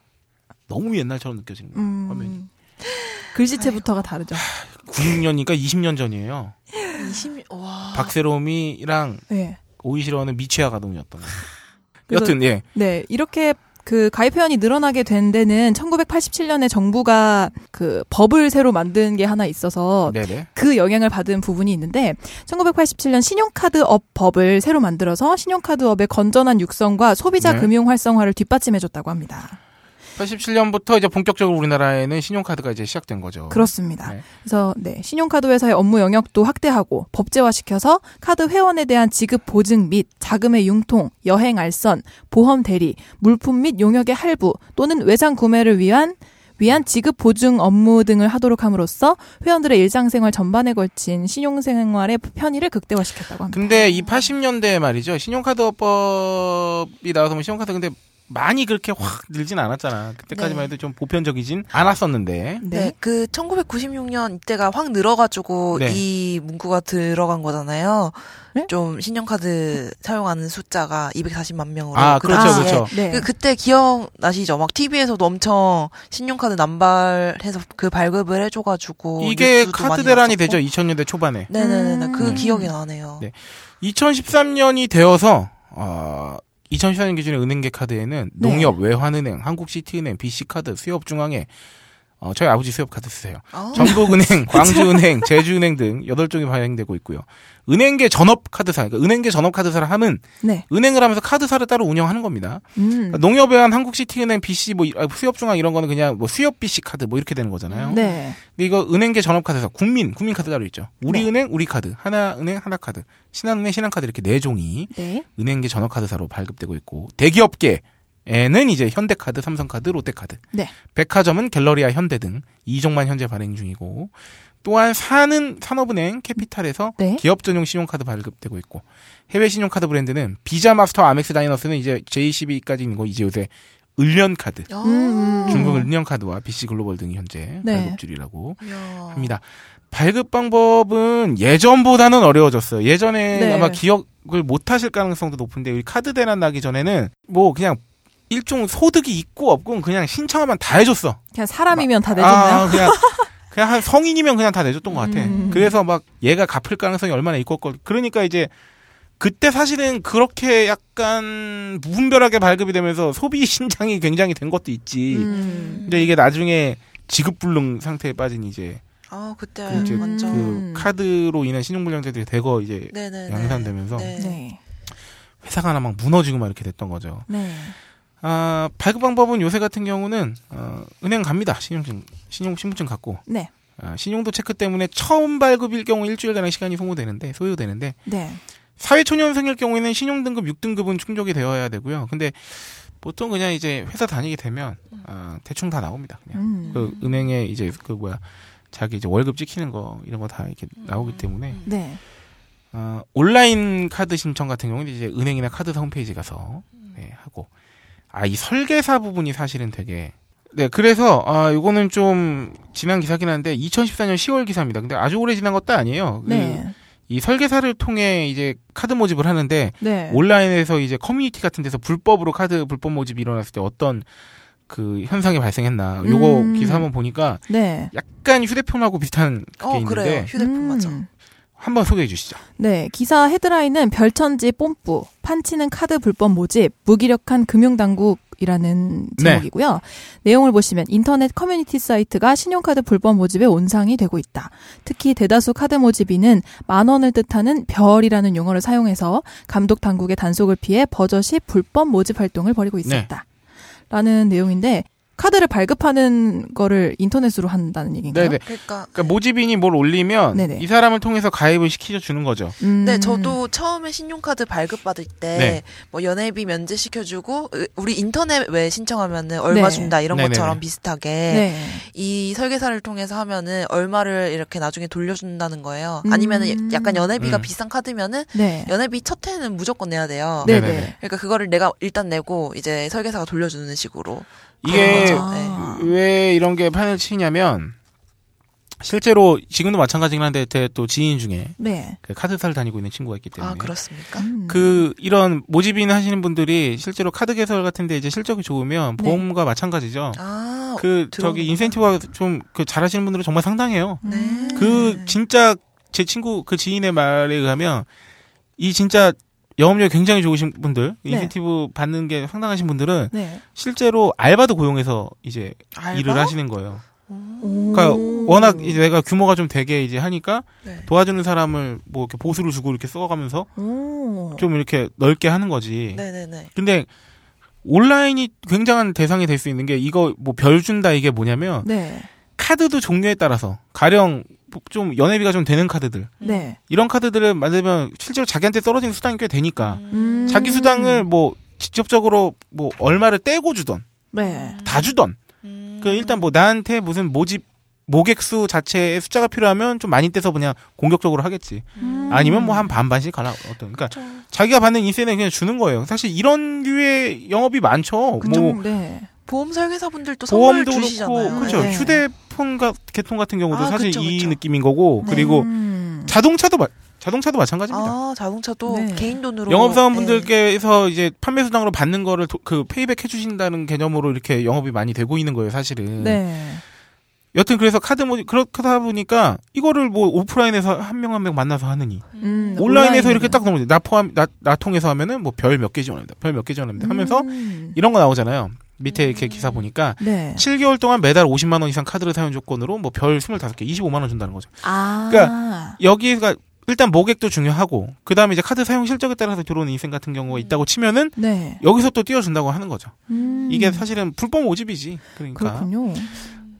너무 옛날처럼 느껴지는 거예요. 음, 화면이. 글씨체부터가 다르죠. 96년이니까 20년 전이에요. 20, 와. 박세롬이랑 네. 오이시러는 미취아 가동이었던 거예요. 여튼 예. 네, 이렇게 그 가입 회원이 늘어나게 된 데는 1987년에 정부가 그 법을 새로 만든 게 하나 있어서 네네. 그 영향을 받은 부분이 있는데 1987년 신용카드업 법을 새로 만들어서 신용카드업의 건전한 육성과 소비자 네. 금융 활성화를 뒷받침해 줬다고 합니다. 87년부터 이제 본격적으로 우리나라에는 신용카드가 이제 시작된 거죠. 그렇습니다. 네. 그래서 네, 신용카드 회사의 업무 영역도 확대하고 법제화시켜서 카드 회원에 대한 지급 보증 및 자금의 융통, 여행 알선, 보험 대리, 물품 및 용역의 할부 또는 외상 구매를 위한 위한 지급 보증 업무 등을 하도록 함으로써 회원들의 일상생활 전반에 걸친 신용생활의 편의를 극대화시켰다고 합니다. 근데 이 80년대 말이죠. 신용카드법이 나와서 뭐 신용카드 근데 많이 그렇게 확 늘진 않았잖아. 그때까지만 네. 해도 좀 보편적이진 않았었는데. 네. 그 1996년 이때가 확 늘어가지고 네. 이 문구가 들어간 거잖아요. 네? 좀 신용카드 사용하는 숫자가 240만 명으로. 아, 그 그렇죠, 당시에 그렇죠. 네. 그 그때 기억나시죠? 막 TV에서도 엄청 신용카드 남발해서 그 발급을 해줘가지고 이게 카드 대란이. 되죠. 2000년대 초반에. 네네네. 음. 그 음. 기억이 나네요. 네. 2013년이 되어서 어 2014년 기준의 은행계 카드에는 네. 농협, 외환은행, 한국씨티은행, BC카드, 수협중앙회 어, 저희 아버지 수협 카드 쓰세요. 아. 전북은행, 광주은행, 제주은행 등 8종이 발행되고 있고요. 은행계 전업카드사, 그러니까 은행계 전업카드사를 하면 네. 은행을 하면서 카드사를 따로 운영하는 겁니다. 음. 그러니까 농협외환, 한국씨티은행, BC, 뭐 이- 아, 수협중앙 이런 거는 그냥 뭐 수협 BC 카드 뭐 이렇게 되는 거잖아요. 네. 근데 이거 은행계 전업카드사, 국민, 국민 카드 따로 있죠. 네. 우리은행, 우리 카드, 하나은행, 하나 카드, 신한은행, 신한카드 이렇게 네 종이 네. 은행계 전업카드사로 발급되고 있고 대기업계 에는 이제 현대카드, 삼성카드, 롯데카드, 네. 백화점은 갤러리아, 현대 등 2종만 현재 발행 중이고 또 한 사는 산업은행, 캐피탈에서 네. 기업 전용 신용카드 발급되고 있고 해외 신용카드 브랜드는 비자, 마스터, 아멕스, 다이너스는 이제 JCB까지 있는 거 이제 요새 은련카드, 아. 음. 중국 은련카드와 BC 글로벌 등이 현재 네. 발급 중이라고 이야. 합니다. 발급 방법은 예전보다는 어려워졌어요. 예전에 네. 아마 기억을 못 하실 가능성도 높은데 우리 카드 대란 나기 전에는 뭐 그냥 일종 소득이 있고 없고 그냥 신청하면 다 해줬어. 그냥 사람이면 다 내줬나요? 아, 그냥 그냥 한 성인이면 그냥 다 내줬던 것 같아. 음. 그래서 막 얘가 갚을 가능성이 얼마나 있고 없고 그러니까 이제 그때 사실은 그렇게 약간 무분별하게 발급이 되면서 소비 신장이 굉장히 된 것도 있지. 음. 근데 이게 나중에 지급불능 상태에 빠진 이제 아 그때 그 이제 완전. 음. 그 카드로 인한 신용불량자들이 대거 이제 네네네. 양산되면서 네. 네. 회사가 하나 막 무너지고 막 이렇게 됐던 거죠. 네. 아, 발급 방법은 요새 같은 경우는 어, 은행 갑니다. 신용증 신용 신분증 갖고 네. 아, 신용도 체크 때문에 처음 발급일 경우 일주일가량 시간이 소모되는데 소요되는데 네. 사회초년생일 경우에는 신용등급 6등급은 충족이 되어야 되고요. 근데 보통 그냥 이제 회사 다니게 되면 아, 대충 다 나옵니다. 그냥 음. 그 은행에 이제 그 뭐야 자기 이제 월급 찍히는 거 이런 거 다 이렇게 나오기 때문에 네. 어, 온라인 카드 신청 같은 경우는 이제 은행이나 카드사 홈페이지 가서 네, 하고 아 이 설계사 부분이 사실은 되게 네 그래서 아 요거는 좀 지난 기사긴 한데 2014년 10월 기사입니다. 근데 아주 오래 지난 것도 아니에요. 그 네. 이 설계사를 통해 이제 카드 모집을 하는데 네. 온라인에서 이제 커뮤니티 같은 데서 불법으로 카드 불법 모집이 일어났을 때 어떤 그 현상이 발생했나 요거 음. 기사 한번 보니까 네. 약간 휴대폰하고 비슷한 그게 어 있는데 그래요. 휴대폰 맞아. 음. 한번 소개해 주시죠. 네, 기사 헤드라인은 별천지 뽐뿌, 판치는 카드 불법 모집, 무기력한 금융당국 이라는 네. 제목이고요. 내용을 보시면 인터넷 커뮤니티 사이트가 신용카드 불법 모집의 온상이 되고 있다. 특히 대다수 카드 모집인은 만 원을 뜻하는 별이라는 용어를 사용해서 감독 당국의 단속을 피해 버젓이 불법 모집 활동을 벌이고 네. 있었다. 라는 내용인데 카드를 발급하는 거를 인터넷으로 한다는 얘기인가요? 네네. 그러니까 그러니까 모집인이 뭘 올리면 네네. 이 사람을 통해서 가입을 시켜 주는 거죠. 음. 네, 저도 처음에 신용카드 발급 받을 때, 네. 뭐, 연회비 면제 시켜주고, 으, 우리 인터넷 외 신청하면은 얼마 네. 준다, 이런 네네네. 것처럼 비슷하게, 네. 이 설계사를 통해서 하면은 얼마를 이렇게 나중에 돌려준다는 거예요. 음. 아니면은 약간 연회비가 음. 비싼 카드면은, 네. 연회비 첫 해는 무조건 내야 돼요. 네, 네네네. 네. 그러니까 그거를 내가 일단 내고, 이제 설계사가 돌려주는 식으로. 이게. 아. 왜 이런 게 판을 치냐면 실제로 지금도 마찬가지긴 한데 제 또 지인 중에 네. 그 카드사를 다니고 있는 친구가 있기 때문에 아, 그렇습니까? 음. 그 이런 모집인 하시는 분들이 실제로 카드 개설 같은데 이제 실적이 좋으면 네. 보험과 마찬가지죠. 아, 그 저기 들어보니까. 인센티브가 좀 그 잘하시는 분들은 정말 상당해요. 네. 그 진짜 제 친구 그 지인의 말에 의하면 이 진짜 영업력이 굉장히 좋으신 분들 네. 인센티브 받는 게 상당하신 분들은 네. 실제로 알바도 고용해서 이제 알바? 일을 하시는 거예요. 오. 그러니까 워낙 이제 내가 규모가 좀 되게 이제 하니까 네. 도와주는 사람을 뭐 이렇게 보수를 주고 이렇게 써가면서 오. 좀 이렇게 넓게 하는 거지. 네네네. 근데 온라인이 굉장한 대상이 될 수 있는 게 이거 뭐 별 준다 이게 뭐냐면 네. 카드도 종류에 따라서 가령 좀 연회비가 좀 되는 카드들 네. 이런 카드들을 만들면 실제로 자기한테 떨어지는 수당이 꽤 되니까 음. 자기 수당을 뭐 직접적으로 뭐 얼마를 떼고 주던 네. 다 주던 음. 그 일단 뭐 나한테 무슨 모집 모객 수 자체의 숫자가 필요하면 좀 많이 떼서 그냥 공격적으로 하겠지. 음. 아니면 뭐 한 반반씩 가라 어떤. 그러니까 자기가 받는 인센은 그냥 주는 거예요. 사실 이런 류의 영업이 많죠. 그쵸. 뭐 네. 보험 설계사분들도 선물 보험도 주시잖아요. 그렇고 그렇죠. 네. 휴대폰 가, 개통 같은 경우도 아, 사실 그쵸, 이 그쵸. 느낌인 거고 그리고 음. 자동차도 마, 자동차도 마찬가지입니다. 아, 자동차도 네. 개인 돈으로 영업사원분들께서 이제 판매 수당으로 받는 거를 도- 그 페이백 해주신다는 개념으로 이렇게 영업이 많이 되고 있는 거예요, 사실은. 네. 여튼 그래서 카드 모 그렇다 보니까 이거를 뭐 오프라인에서 한 명 한명 만나서 하느니 음, 온라인에서 온라인으로. 이렇게 딱 넘어져. 나 포함 나, 나 통해서 하면은 뭐 별 몇 개 지원합니다. 별 몇 개 지원합니다. 하면서 음. 이런 거 나오잖아요. 밑에 이렇게 기사 보니까 네. 7개월 동안 매달 50만 원 이상 카드를 사용 조건으로 뭐 별 25개, 25만 원 준다는 거죠. 아. 그러니까 여기가 일단 모객도 중요하고 그다음에 이제 카드 사용 실적에 따라서 들어오는 인생 같은 경우가 있다고 치면은 네. 여기서 또 띄워준다고 하는 거죠. 음. 이게 사실은 불법 모집이지. 그러니까 그렇군요.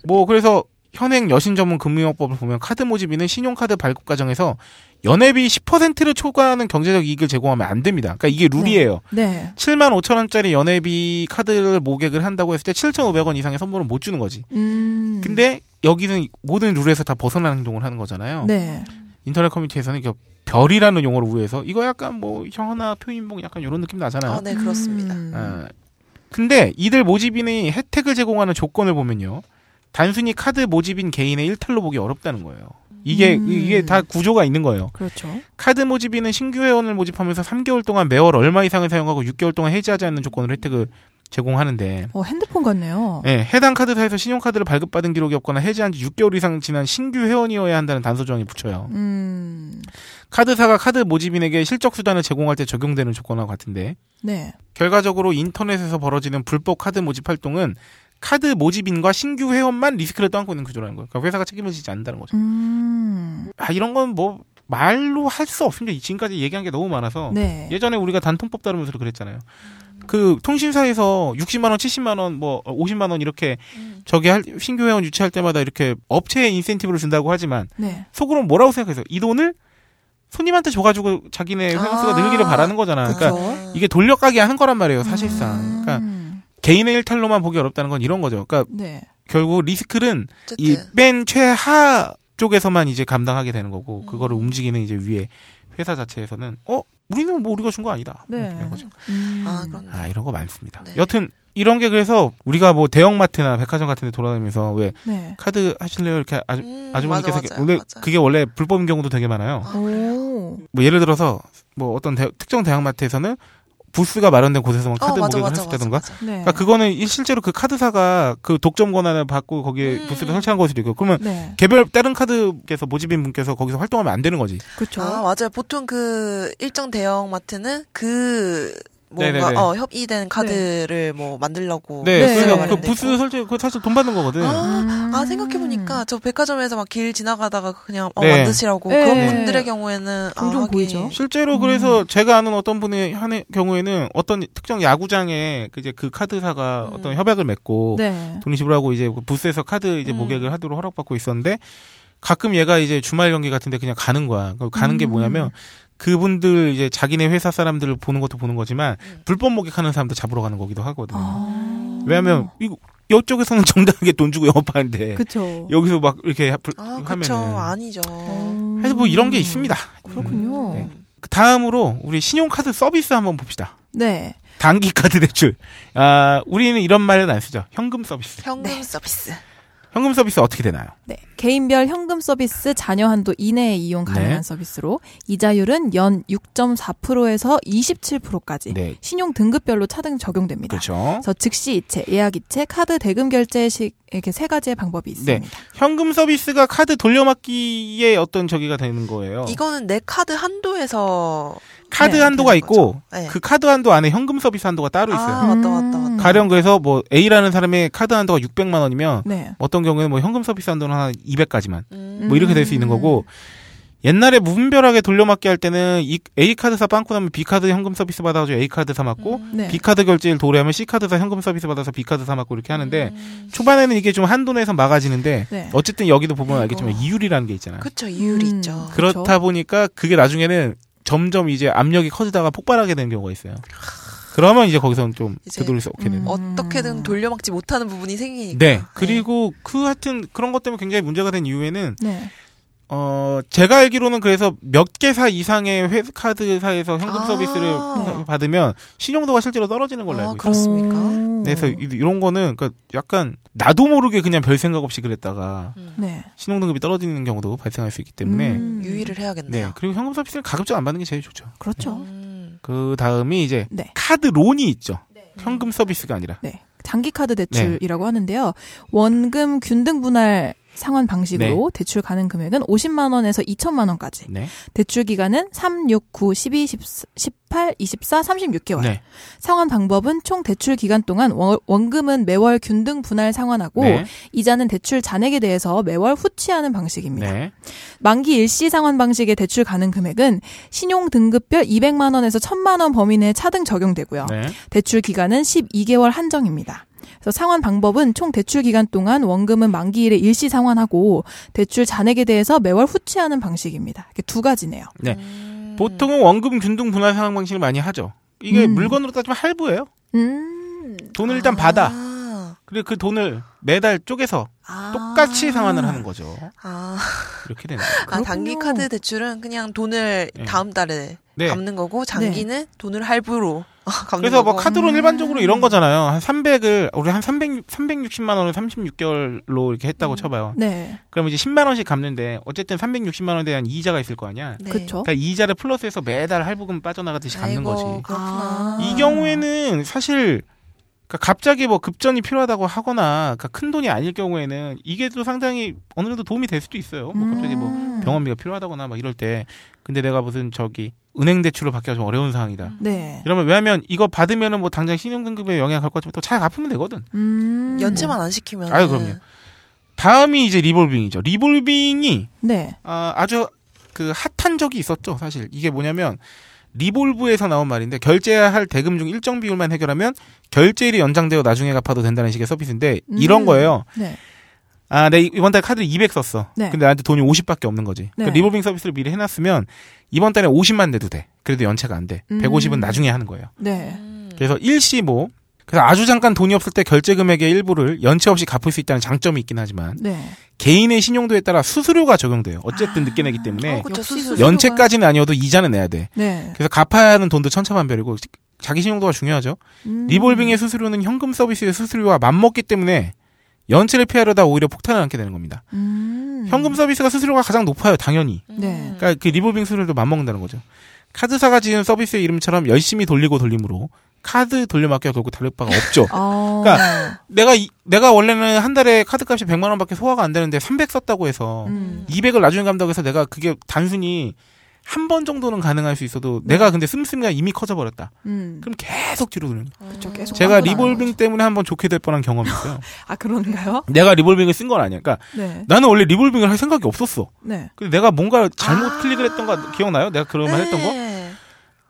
뭐 그래서 현행 여신 전문 금융업법을 보면 카드 모집인은 신용카드 발급 과정에서 연회비 10%를 초과하는 경제적 이익을 제공하면 안 됩니다. 그러니까 이게 룰이에요. 네. 7만 5천 원짜리 연회비 카드를 모객을 한다고 했을 때 7,500원 이상의 선물은 못 주는 거지. 음. 근데 여기는 모든 룰에서 다 벗어나는 행동을 하는 거잖아요. 네. 인터넷 커뮤니티에서는 이게 별이라는 용어를 우회해서 이거 약간 뭐 형아 표인봉 약간 이런 느낌 나잖아요. 아, 네, 그렇습니다. 음. 아, 근데 이들 모집인이 혜택을 제공하는 조건을 보면요. 단순히 카드 모집인 개인의 일탈로 보기 어렵다는 거예요. 이게 음. 이게 다 구조가 있는 거예요. 그렇죠. 카드 모집인은 신규 회원을 모집하면서 3개월 동안 매월 얼마 이상을 사용하고 6개월 동안 해지하지 않는 조건으로 혜택을 제공하는데 어, 핸드폰 같네요. 예, 해당 카드사에서 신용카드를 발급받은 기록이 없거나 해지한 지 6개월 이상 지난 신규 회원이어야 한다는 단서 조항이 붙여요. 음. 카드사가 카드 모집인에게 실적 수단을 제공할 때 적용되는 조건과 같은데 네. 결과적으로 인터넷에서 벌어지는 불법 카드 모집 활동은 카드 모집인과 신규 회원만 리스크를 떠안고 있는 구조라는 거예요. 그러니까 회사가 책임을 지지 않는다는 거죠. 음. 아 이런 건 뭐 말로 할 수 없습니다. 지금까지 얘기한 게 너무 많아서 네. 예전에 우리가 단통법 다루면서 그랬잖아요. 그 통신사에서 60만 원, 70만 원, 뭐 50만 원 이렇게 저기 할 신규 회원 유치할 때마다 이렇게 업체에 인센티브를 준다고 하지만 네. 속으로는 뭐라고 생각해서 이 돈을 손님한테 줘가지고 자기네 회원 수가 아, 늘기를 바라는 거잖아. 그러니까 그렇죠. 이게 돌려가게 하는 거란 말이에요, 사실상. 그러니까 음. 개인의 일탈로만 보기 어렵다는 건 이런 거죠. 그러니까 네. 결국 리스크는 이 맨 최하 쪽에서만 이제 감당하게 되는 거고 그거를 움직이는 이제 위에 회사 자체에서는 어 우리는 뭐 우리가 준 거 아니다. 네. 이런 거죠. 음. 아, 아 이런 거 많습니다. 네. 여튼 이런 게 그래서 우리가 뭐 대형마트나 백화점 같은 데 돌아다니면서 왜 네. 카드 하실래요 이렇게 아주 음, 아주머니께서 맞아, 맞아요. 원래 맞아요. 그게 원래 불법인 경우도 되게 많아요. 아, 오. 뭐 예를 들어서 뭐 어떤 대- 특정 대형마트에서는 부스가 마련된 곳에서만 어, 카드 맞아, 모객을 맞아, 했었다던가. 맞아, 맞아. 네. 그러니까 그거는 일- 실제로 그 카드사가 그 독점 권한을 받고 거기에 음. 부스를 설치한 수도 있고 그러면 네. 개별 다른 카드께서 모집인 분께서 거기서 활동하면 안 되는 거지. 그렇죠. 아, 맞아요. 보통 그 일정 대형 마트는 그 뭔가 네네네. 어, 협의된 카드를 뭐 만들려고 네, 네. 그래서 그 부스. 설치 그 사실 돈 받는 거거든. 아, 아 음. 생각해 보니까 저 백화점에서 막 길 지나가다가 그냥 어, 네. 만드시라고 네. 그런 분들의 경우에는 종종 아. 보이죠. 실제로 그래서 제가 아는 어떤 분의 한 경우에는 어떤 특정 야구장에 그 이제 그 카드사가 음. 어떤 협약을 맺고 네. 돈이 지불하고 이제 그 부스에서 카드 이제 음. 모객을 하도록 허락받고 있었는데 가끔 얘가 이제 주말 경기 같은데 그냥 가는 거야. 그 가는 게 음. 뭐냐면 그분들 이제 자기네 회사 사람들을 보는 것도 보는 거지만 음. 불법 모객하는 사람들 잡으러 가는 거기도 하거든요. 아. 왜냐하면 이거 이쪽에서는 정당하게 돈 주고 영업하는데 그쵸. 여기서 막 이렇게 불- 아, 하면은 그쵸. 아니죠. 그래서 뭐 이런 게 있습니다. 그렇군요. 네. 그 다음으로 우리 신용카드 서비스 한번 봅시다. 네. 단기 카드 대출. 아, 우리는 이런 말은 안 쓰죠. 현금 서비스. 현금 서비스. 현금 서비스 어떻게 되나요? 네. 개인별 현금 서비스 잔여 한도 이내에 이용 가능한 네. 서비스로 이자율은 연 6.4%에서 27%까지 네. 신용 등급별로 차등 적용됩니다. 그렇죠. 그래서 즉시 이체, 예약 이체, 카드 대금 결제식 이렇게 세 가지의 방법이 네. 있습니다. 현금 서비스가 카드 돌려막기의 어떤 저기가 되는 거예요. 이거는 내 카드 한도에서 카드 네, 한도가 있고. 네. 그 카드 한도 안에 현금 서비스 한도가 따로 있어요. 아, 맞다, 맞다, 맞다. 음. 가령 그래서 뭐 A라는 사람의 카드 한도가 600만 원이면 네. 어떤 경우에는 뭐 현금 서비스 한도는 한 200까지만 음. 뭐 이렇게 될 수 있는 거고 옛날에 무분별하게 돌려막기 할 때는 이 A 카드사 빵꾸 나면 B 카드 현금 서비스 받아가지고 A 카드사 맞고 음. 네. B 카드 결제일 도래하면 C 카드사 현금 서비스 받아서 B 카드사 맞고 이렇게 하는데 음. 초반에는 이게 좀 한도 내에서 막아지는데 네. 어쨌든 여기도 보면 이거. 알겠지만 이율이라는 게 있잖아요. 그쵸, 이율이 음. 있죠. 그렇죠. 그렇다 보니까 그게 나중에는 점점 이제 압력이 커지다가 폭발하게 되는 경우가 있어요. 그러면 이제 거기서는 좀 이제 되돌릴 수 없게 되는. 음. 어떻게든 돌려막지 못하는 부분이 생기니까. 네. 그리고 그 하여튼 그런 것 때문에 굉장히 문제가 된 이유에는 네. 어 제가 알기로는 그래서 몇 개사 이상의 회 카드사에서 현금 아. 서비스를 받으면 신용도가 실제로 떨어지는 걸로 아, 알고 있어요. 그렇습니까? 오. 그래서 이- 이런 거는 그러니까 약간 나도 모르게 그냥 별 생각 없이 그랬다가 음. 네. 신용등급이 떨어지는 경우도 발생할 수 있기 때문에 음. 유의를 네 해야겠네요. 그리고 현금 서비스는 가급적 안 받는 게 제일 좋죠. 그렇죠. 음. 그 다음이 이제 네. 카드 론이 있죠. 현금 서비스가 아니라. 네. 장기 카드 네. 대출이라고 하는데요. 원금 균등 분할 상환 방식으로 대출 가능 금액은 50만 원에서 2천만 원까지. 네. 대출 기간은 3, 6, 9, 12, 18, 24, 36개월. 네. 상환 방법은 총 대출 기간 동안 원, 원금은 매월 균등 분할 상환하고 네. 이자는 대출 잔액에 대해서 매월 후치하는 방식입니다. 네. 만기 일시 상환 방식의 대출 가능 금액은 신용 등급별 200만 원에서 1000만 원 범위 내에 차등 적용되고요. 네. 대출 기간은 12개월 한정입니다. 그래서 상환 방법은 총 대출 기간 동안 원금은 만기일에 일시 상환하고 대출 잔액에 대해서 매월 후치하는 방식입니다. 이렇게 두 가지네요. 네. 음. 보통은 원금 균등 분할 상환 방식을 많이 하죠. 이게 음. 물건으로 따지면 할부예요. 음. 돈을 일단 받아. 아. 그리고 그 돈을 매달 쪼개서 아. 똑같이 상환을 하는 거죠. 아, 이렇게 되는 거예요. 아, 단기. 카드 대출은 그냥 돈을 네. 다음 달에 네. 갚는 거고 장기는 돈을 할부로 갚는 그래서 뭐 거고. 카드론 음. 일반적으로 이런 거잖아요. 한 300을 우리 한 300, 360만 원을 36개월로 이렇게 했다고 쳐봐요. 네. 그럼 이제 10만 원씩 갚는데 어쨌든 360만 원에 대한 이자가 있을 거 아니야. 네. 그렇죠. 그러니까 이자를 플러스해서 매달 할부금 빠져나가듯이 갚는 아이고, 거지. 그렇구나. 이 경우에는 사실 그러니까 갑자기 뭐 급전이 필요하다고 하거나 그러니까 큰 돈이 아닐 경우에는 이게 또 상당히 어느 정도 도움이 될 수도 있어요. 뭐 갑자기 뭐 음. 병원비가 필요하다거나 막 이럴 때 근데 내가 무슨 저기 은행 대출을 받기가 좀 어려운 상황이다. 네. 이러면 왜냐면 이거 받으면은 뭐 당장 신용등급에 영향 갈 것 같지만 또 잘 갚으면 되거든. 음. 연체만 안 시키면 아유, 그럼요. 다음이 이제 리볼빙이죠. 리볼빙이 네. 아, 아주 그 핫한 적이 있었죠. 사실 이게 뭐냐면 revolve에서 나온 말인데 결제해야 할 대금 중 일정 비율만 해결하면 결제일이 연장되어 나중에 갚아도 된다는 식의 서비스인데 이런 음. 거예요. 네. 아, 내 이번 달 카드를 200 썼어. 네. 근데 나한테 돈이 50밖에 없는 거지. 그 네. 리볼빙 서비스를 미리 해놨으면 이번 달에 50만 내도 돼. 그래도 연체가 안 돼. 음. 150은 나중에 하는 거예요. 네. 음. 그래서 일시 뭐 그래서 아주 잠깐 돈이 없을 때 결제 금액의 일부를 연체 없이 갚을 수 있다는 장점이 있긴 하지만 네. 개인의 신용도에 따라 수수료가 적용돼요. 어쨌든 늦게 내기 때문에 어. 수수료가- 연체까지는 아니어도 이자는 내야 돼. 네. 그래서 갚아야 하는 돈도 천차만별이고 자기 신용도가 중요하죠. 음. 리볼빙의 수수료는 현금 서비스의 수수료와 맞먹기 때문에 연체를 피하려다 오히려 폭탄을 안게 되는 겁니다. 음. 음. 현금 서비스가 수수료가 가장 높아요, 당연히. 네. 그러니까 그 리볼빙 수수료도 맞먹는다는 거죠. 카드사가 지은 서비스의 이름처럼 열심히 돌리고 돌림으로 카드 돌려막기가 결국 다를 바가 없죠. 아. 그러니까 내가 이- 내가 원래는 한 달에 카드값이 100만 원밖에 소화가 안 되는데 300 썼다고 해서 음. 200을 나중에 감당해서 내가 그게 단순히 한 번 정도는 가능할 수 있어도 내가 근데 씀씀이가 이미 커져 버렸다. 음. 그럼 계속 뒤로 거야. 그쵸, 계속 제가 리볼빙 때문에 한 번 좆 될 뻔한 경험이 있어요. 아, 그런가요? 내가 리볼빙을 쓴 건 아니야. 그러니까 네. 나는 원래 리볼빙을 할 생각이 없었어. 네. 근데 내가 뭔가 잘못 아. 클릭을 했던 거 기억나요? 내가 그러면 했던 거?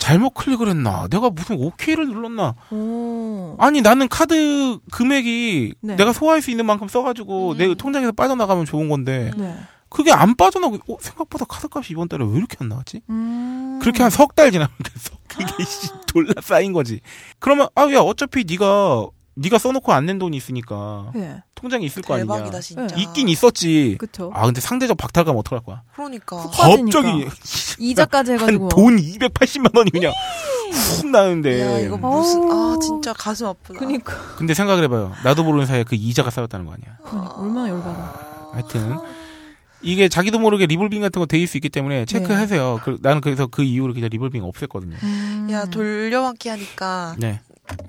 네. 잘못 클릭을 했나? 내가 무슨 OK를 눌렀나? 오. 아니 나는 카드 금액이 네. 내가 소화할 수 있는 만큼 써가지고 음. 내 통장에서 빠져나가면 좋은 건데 네. 그게 안 빠져나고 어, 생각보다 카드값이 이번 달에 왜 이렇게 안 나왔지? 음. 그렇게 한 석 달 지나면 돼서 그게 씨 돌라 쌓인 거지. 그러면 아 야 어차피 네가 네가 써놓고 안 낸 돈이 있으니까 네. 통장에 있을 거 아니냐. 대박이다 진짜. 있긴 있었지. 그쵸. 아 근데 상대적 박탈감 어떡할 거야? 그러니까. 갑자기 이자까지 해가지고. 한돈 280만 원이 그냥 훅 나는데. 야 이거 무슨 아. 진짜 가슴 아프다. 그니까. 근데 생각을 해봐요. 나도 모르는 사이에 그 이자가 쌓였다는 거 아니야. 그러니까. 얼마나 열받아. 하여튼 이게 자기도 모르게 리볼빙 같은 거 돼 있을 수 있기 때문에 체크하세요. 그, 나는 그래서 그 이후로 그냥 리볼빙 없앴거든요. 음. 야 돌려막기 하니까 네.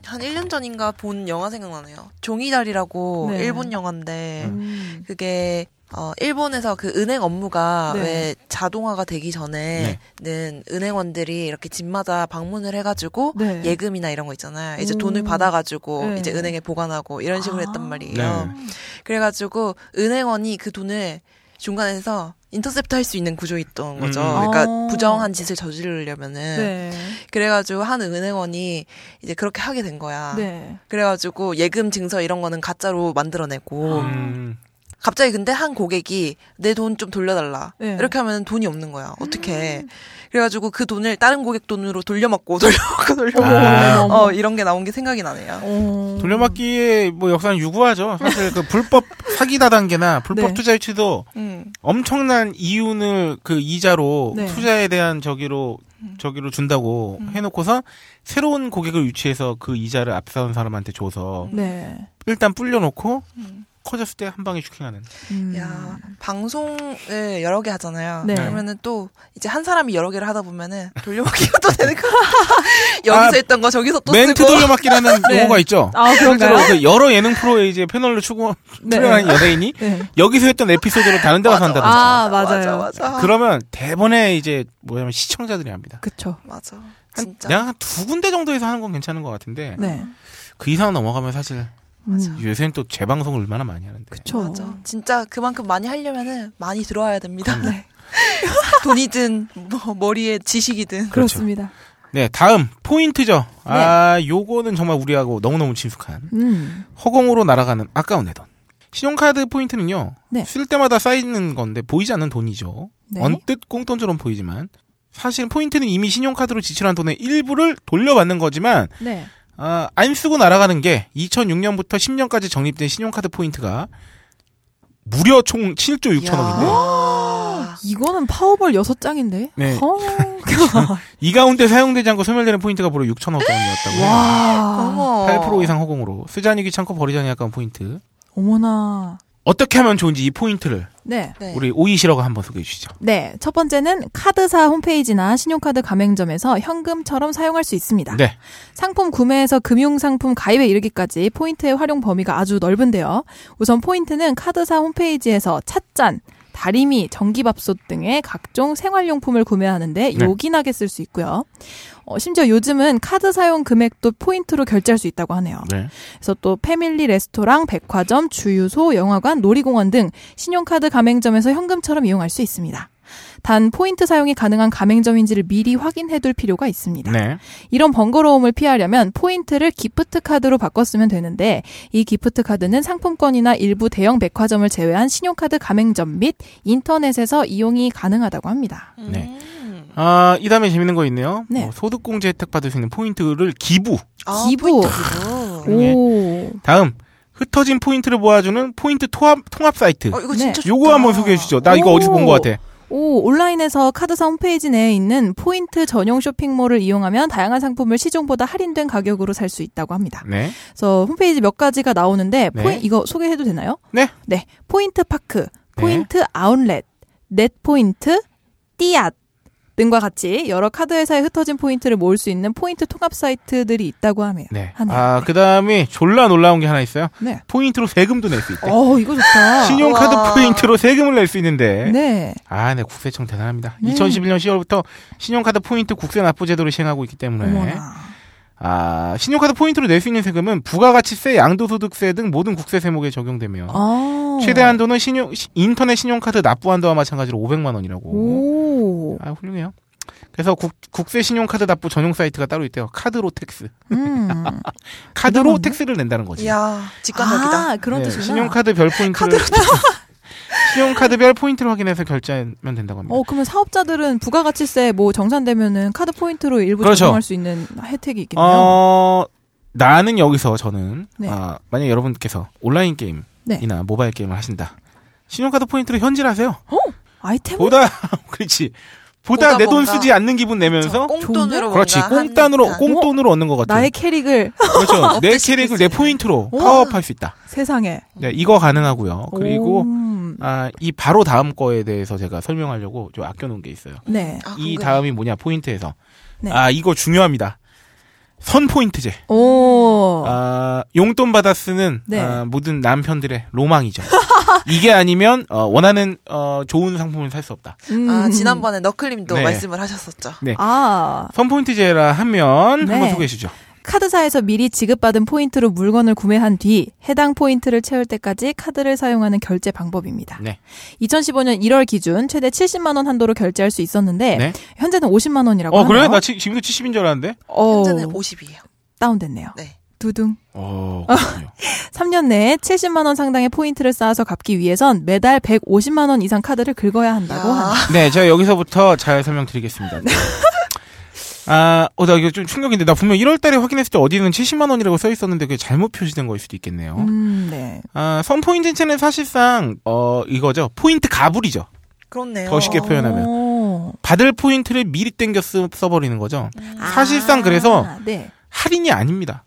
한 1년 전인가 본 영화 생각나네요. 종이달이라고 네. 일본 영화인데 음. 그게 어 일본에서 그 은행 업무가 네. 왜 자동화가 되기 전에는 은행원들이 이렇게 집마다 방문을 해가지고 네. 예금이나 이런 거 있잖아요. 이제 음. 돈을 받아가지고 네. 이제 은행에 보관하고 이런 식으로 아. 했단 말이에요. 네. 그래가지고 은행원이 그 돈을 중간에서 인터셉트 할 수 있는 구조였던 거죠. 음. 그러니까 어. 부정한 짓을 저지르려면은 네. 그래가지고 한 은행원이 이제 그렇게 하게 된 거야. 네. 그래가지고 예금 증서 이런 거는 가짜로 만들어내고 음, 갑자기 근데 한 고객이 내 돈 좀 돌려달라 네. 이렇게 하면 돈이 없는 거야. 어떻게? 그래가지고 그 돈을 다른 고객 돈으로 돌려막고 돌려막고 돌려막고 아. 어 이런 게 나온 게 생각이 나네요. 어. 돌려막기의 뭐 역사는 유구하죠. 사실 그 불법 사기 다 단계나 불법 네. 투자 유치도 음. 엄청난 이윤을 그 이자로 네. 투자에 대한 저기로 저기로 준다고 해놓고서 새로운 고객을 유치해서 그 이자를 앞서는 사람한테 줘서 네. 일단 불려놓고 음. 커졌을 때 한 방에 슈킹하는. 음. 야 방송을 여러 개 하잖아요. 네. 그러면은 또 이제 한 사람이 여러 개를 하다 보면은 돌려막기가 또 되는 거. 여기서 아, 했던 거 저기서 또 멘트 쓰고. 돌려막기라는 네. 용어가 있죠. 아, 그런가요? 실제로 그 여러 예능 프로에 이제 패널로 추구 네. 출연하는 연예인이 네. 여기서 했던 에피소드를 다른 데 가서 맞아, 한다든지. 아, 맞아 맞아요. 맞아. 그러면 대본에 이제 뭐냐면 시청자들이 합니다. 그쵸. 맞아. 한, 진짜. 내가 한 두 군데 정도에서 하는 건 괜찮은 것 같은데 네. 그 이상 넘어가면 사실 음. 요새는 또 재방송을 얼마나 많이 하는데. 그쵸. 맞아. 진짜 그만큼 많이 하려면은 많이 들어와야 됩니다. 네. 돈이든 뭐 머리에 지식이든. 그렇습니다. 네, 다음 포인트죠. 아, 요거는 정말 우리하고 너무너무 친숙한 음. 허공으로 날아가는 아까운 내 돈. 신용카드 포인트는요. 네. 쓸 때마다 쌓이는 건데 보이지 않는 돈이죠. 네. 언뜻 꽁돈처럼 보이지만 사실 포인트는 이미 신용카드로 지출한 돈의 일부를 돌려받는 거지만 네. 아, 안 쓰고 날아가는 게 2006년부터 10년까지 적립된 신용카드 포인트가 무려 총 7조 6천억인데 야. 이거는 파워볼 여섯 장인데. 네. 어. 이 가운데 사용되지 않고 소멸되는 포인트가 무려 6천억 원이었다고 해요. 와. 어머. 8% 이상 허공으로 쓰자니 귀찮고 버리자니 아까운 포인트 어머나. 어떻게 하면 좋은지 이 포인트를 네. 네. 우리 오이시러가 한번 소개해 주시죠. 네. 첫 번째는 카드사 홈페이지나 신용카드 가맹점에서 현금처럼 사용할 수 있습니다. 네. 상품 구매에서 금융상품 가입에 이르기까지 포인트의 활용 범위가 아주 넓은데요. 우선 포인트는 카드사 홈페이지에서 찻잔, 다리미, 전기밥솥 등의 각종 생활용품을 구매하는데 네. 요긴하게 쓸 수 있고요. 어, 심지어 요즘은 카드 사용 금액도 포인트로 결제할 수 있다고 하네요. 네. 그래서 또 패밀리 레스토랑, 백화점, 주유소, 영화관, 놀이공원 등 신용카드 가맹점에서 현금처럼 이용할 수 있습니다. 단 포인트 사용이 가능한 가맹점인지를 미리 확인해 둘 필요가 있습니다. 네. 이런 번거로움을 피하려면 포인트를 기프트 카드로 바꾸면 되는데 이 기프트 카드는 상품권이나 일부 대형 백화점을 제외한 신용카드 가맹점 및 인터넷에서 이용이 가능하다고 합니다. 네. 음. 아, 이 다음에 재밌는 거 있네요. 네. 어, 소득공제 혜택 받을 수 있는 포인트를 기부. 아, 기부. 포인트 기부. 네. 오. 다음 흩어진 포인트를 모아주는 포인트 통합, 통합 사이트. 어, 이거 네. 진짜 좋다. 요거 한번 소개해 주시죠. 나 이거 오. 어디서 본 것 같아. 오, 온라인에서 카드사 홈페이지 내에 있는 포인트 전용 쇼핑몰을 이용하면 다양한 상품을 시중보다 할인된 가격으로 살 수 있다고 합니다. 네. 그래서 홈페이지 몇 가지가 나오는데 네. 포인 이거 소개해도 되나요? 네. 네. 포인트 파크, 네. 포인트 아웃렛, 넷 포인트, 띠앗 등과 같이 여러 카드 회사에 흩어진 포인트를 모을 수 있는 포인트 통합 사이트들이 있다고 하네요. 네. 하네요. 아, 네. 그 다음에 졸라 놀라운 게 하나 있어요. 네. 포인트로 세금도 낼 수 있대. 어, 이거 좋다. 신용카드 우와. 포인트로 세금을 낼 수 있는데. 네. 아, 네, 국세청 대단합니다. 네. 2011년 10월부터 신용카드 포인트 국세 납부 제도를 시행하고 있기 때문에 어머나. 아, 신용카드 포인트로 낼 수 있는 세금은 부가가치세, 양도소득세 등 모든 국세 세목에 적용되며 아. 최대 한도는 신용 시- 인터넷 신용카드 납부 한도와 마찬가지로 500만 원이라고. 오. 아, 훌륭해요. 그래서 국, 국세 신용카드 납부 전용 사이트가 따로 있대요. 카드로 tax. 음. 카드로? tax를 낸다는 거지. 이야, 직관적이다. 아, 그런 네, 뜻이구나. 신용카드 별 포인트를 신용카드별 포인트를 확인해서 결제하면 된다고 합니다. 어, 그러면 사업자들은 부가가치세 뭐 정산되면은 카드 포인트로 일부 그렇죠. 적용할 수 있는 혜택이 있겠네요. 어, 나는 여기서 저는 네. 아, 만약 여러분께서 온라인 게임이나 네. 모바일 게임을 하신다. 신용카드 포인트로 현질하세요. 아이템 보다 그렇지. 보다 보다 내 돈 쓰지 않는 기분 내면서 꽁돈으로 그렇지. 꽁돈으로. 꽁돈으로 얻는 것 같아. 나의 캐릭을 그렇죠. 내 캐릭을 내수 포인트로 오. 파워업할 수 있다. 세상에. 네, 이거 가능하고요. 그리고 오. 아, 이 바로 다음 거에 대해서 제가 설명하려고 좀 아껴놓은 게 있어요. 네. 아, 이. 다음이 뭐냐 포인트에서 네. 아 이거 중요합니다. 선 포인트제. 오. 아, 용돈 받아 쓰는 네. 아, 모든 남편들의 로망이죠. 이게 아니면 어, 원하는 어, 좋은 상품을 살 수 없다. 음. 아, 지난번에 너클님도 네. 말씀을 하셨었죠. 네. 아. 선 포인트제라 하면 네. 한번 소개해 주죠. 카드사에서 미리 지급받은 포인트로 물건을 구매한 뒤 해당 포인트를 채울 때까지 카드를 사용하는 결제 방법입니다. 네. 2015년 1월 기준 최대 70만 원 한도로 결제할 수 있었는데 네. 현재는 50만 원이라고 어 그래? 하네요. 나 지, 지금도 70인 줄 알았는데. 어, 현재는 50이에요. 다운됐네요. 네. 두둥. 어. 그렇군요. 3년 내에 70만 원 상당의 포인트를 쌓아서 갚기 위해선 매달 150만 원 이상 카드를 긁어야 한다고 야. 합니다. 네, 제가 여기서부터 잘 설명드리겠습니다. 아, 어, 나 이거 좀 충격인데, 나 분명 1월 달에 확인했을 때 어디는 70만 원이라고 써 있었는데 그게 잘못 표시된 거일 수도 있겠네요. 음, 네. 아, 선포인트체는 사실상, 어, 이거죠. 포인트 가불이죠. 그렇네요. 더 쉽게 표현하면. 오. 받을 포인트를 미리 땡겨 쓰, 써버리는 거죠. 사실상 그래서 아, 네. 할인이 아닙니다.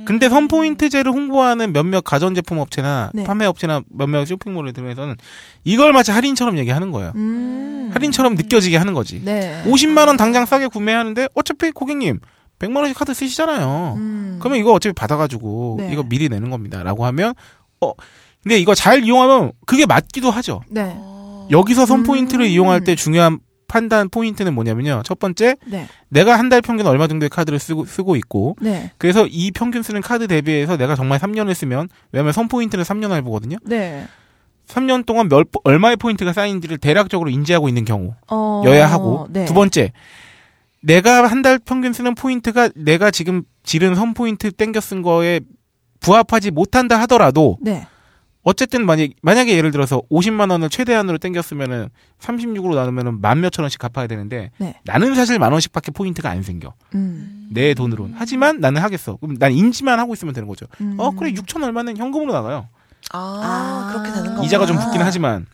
음. 근데 선포인트제를 홍보하는 몇몇 가전제품 업체나 네. 판매 업체나 몇몇 쇼핑몰을 들면서는 이걸 마치 할인처럼 얘기하는 거예요. 음. 할인처럼 느껴지게 하는 거지. 네. 50만 원 당장 싸게 구매하는데 어차피 고객님 100만 원씩 카드 쓰시잖아요. 음. 그러면 이거 어차피 받아가지고 네. 이거 미리 내는 겁니다라고 하면 어 근데 이거 잘 이용하면 그게 맞기도 하죠. 네. 어. 여기서 선 음. 포인트를 이용할 때 중요한 판단 포인트는 뭐냐면요. 첫 번째 네. 내가 한 달 평균 얼마 정도의 카드를 쓰고 쓰고 있고 네. 그래서 이 평균 쓰는 카드 대비해서 내가 정말 3년을 쓰면 왜냐면 선 포인트는 3년을 보거든요. 네. 3년 동안 몇 얼마의 포인트가 쌓인지를 대략적으로 인지하고 있는 경우. 어. 여야 하고 네. 두 번째 내가 한 달 평균 쓰는 포인트가 내가 지금 지른 선 포인트 땡겨 쓴 거에 부합하지 못한다 하더라도 네. 어쨌든 만약 만약에 예를 들어서 50만 원을 최대한으로 땡겨 쓰면은 36으로 나누면은 만 몇천 원씩 갚아야 되는데 네. 나는 사실 만 원씩밖에 포인트가 안 생겨 음. 내 돈으로는 하지만 나는 하겠어 그럼 난 인지만 하고 있으면 되는 거죠 음. 어 그래 6천 얼마는 현금으로 나가요 아, 아. 그렇게 되는 거. 이자가 좀 붙긴 하지만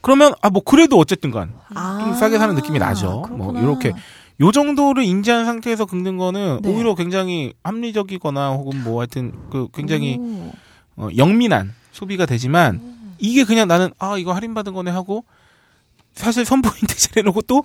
그러면 아 뭐 그래도 어쨌든간 아. 좀 싸게 사는 느낌이 나죠. 뭐 그렇구나. 이렇게 요 정도를 인지한 상태에서 긁는 거는 네. 오히려 굉장히 합리적이거나 혹은 뭐 하여튼 그 굉장히 오. 어, 영민한 소비가 되지만 이게 그냥 나는 아 이거 할인 받은 거네 하고 사실 선포인트 제내놓고 또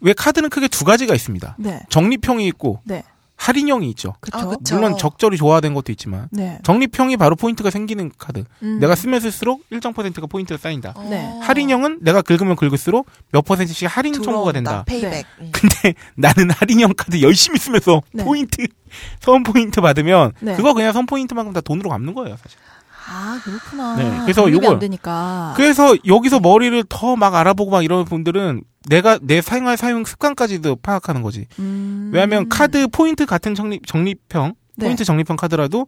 왜 카드는 크게 두 가지가 있습니다. 네. 적립형이 있고 네. 할인형이 있죠. 그쵸. 아, 그쵸. 물론 적절히 조화된 것도 있지만 네. 적립형이 바로 포인트가 생기는 카드. 음. 내가 쓰면 쓸수록 일정 퍼센트가 포인트가 쌓인다. 어. 네. 할인형은 내가 긁으면 긁을수록 몇 퍼센트씩 할인 청구가 된다. payback. 음. 근데 나는 할인형 카드 열심히 쓰면서 네. 포인트 선 포인트 받으면 네. 그거 그냥 선 포인트만큼 다 돈으로 갚는 거예요 사실. 아, 그렇구나. 네, 그래서 되니까. 그래서 여기서 머리를 더 막 알아보고 막 이런 분들은 내가 내 생활 사용 습관까지도 파악하는 거지. 음. 왜냐하면 카드 포인트 같은 적립 적립형 네. 포인트 적립형 카드라도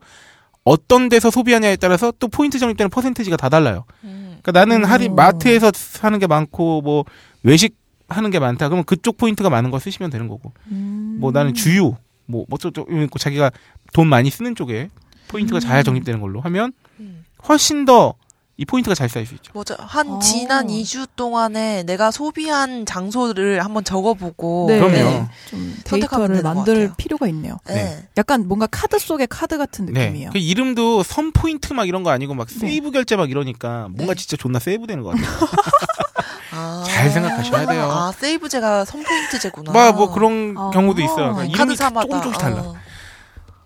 어떤 데서 소비하냐에 따라서 또 포인트 적립되는 퍼센티지가 다 달라요. 음. 그러니까 나는 오. 할인 마트에서 사는 게 많고 뭐 외식 하는 게 많다. 그러면 그쪽 포인트가 많은 거 쓰시면 되는 거고. 음. 뭐 나는 주유 뭐 어쩌고 있고 자기가 돈 많이 쓰는 쪽에 포인트가 잘 적립되는 걸로 하면 음. 훨씬 더 이 포인트가 잘 쌓일 수 있죠. 맞아. 한 어. 지난 2주 동안에 내가 소비한 장소를 한번 적어보고. 네. 그럼요. 좀 선택하면 데이터를 만들. 필요가 있네요. 네. 약간 뭔가 카드 속의 카드 같은 느낌이에요. 그 이름도 선 포인트 막 이런 거 아니고 막 네. 세이브 결제 막 이러니까 뭔가 네. 진짜 존나 세이브 되는 것 같아요. 아. 잘 생각하셔야 돼요. 아, 세이브제가 선포인트제구나. 뭐, 뭐 그런 아. 경우도 있어요. 그러니까 이름이 카드사마다. 조금 조금씩 달라.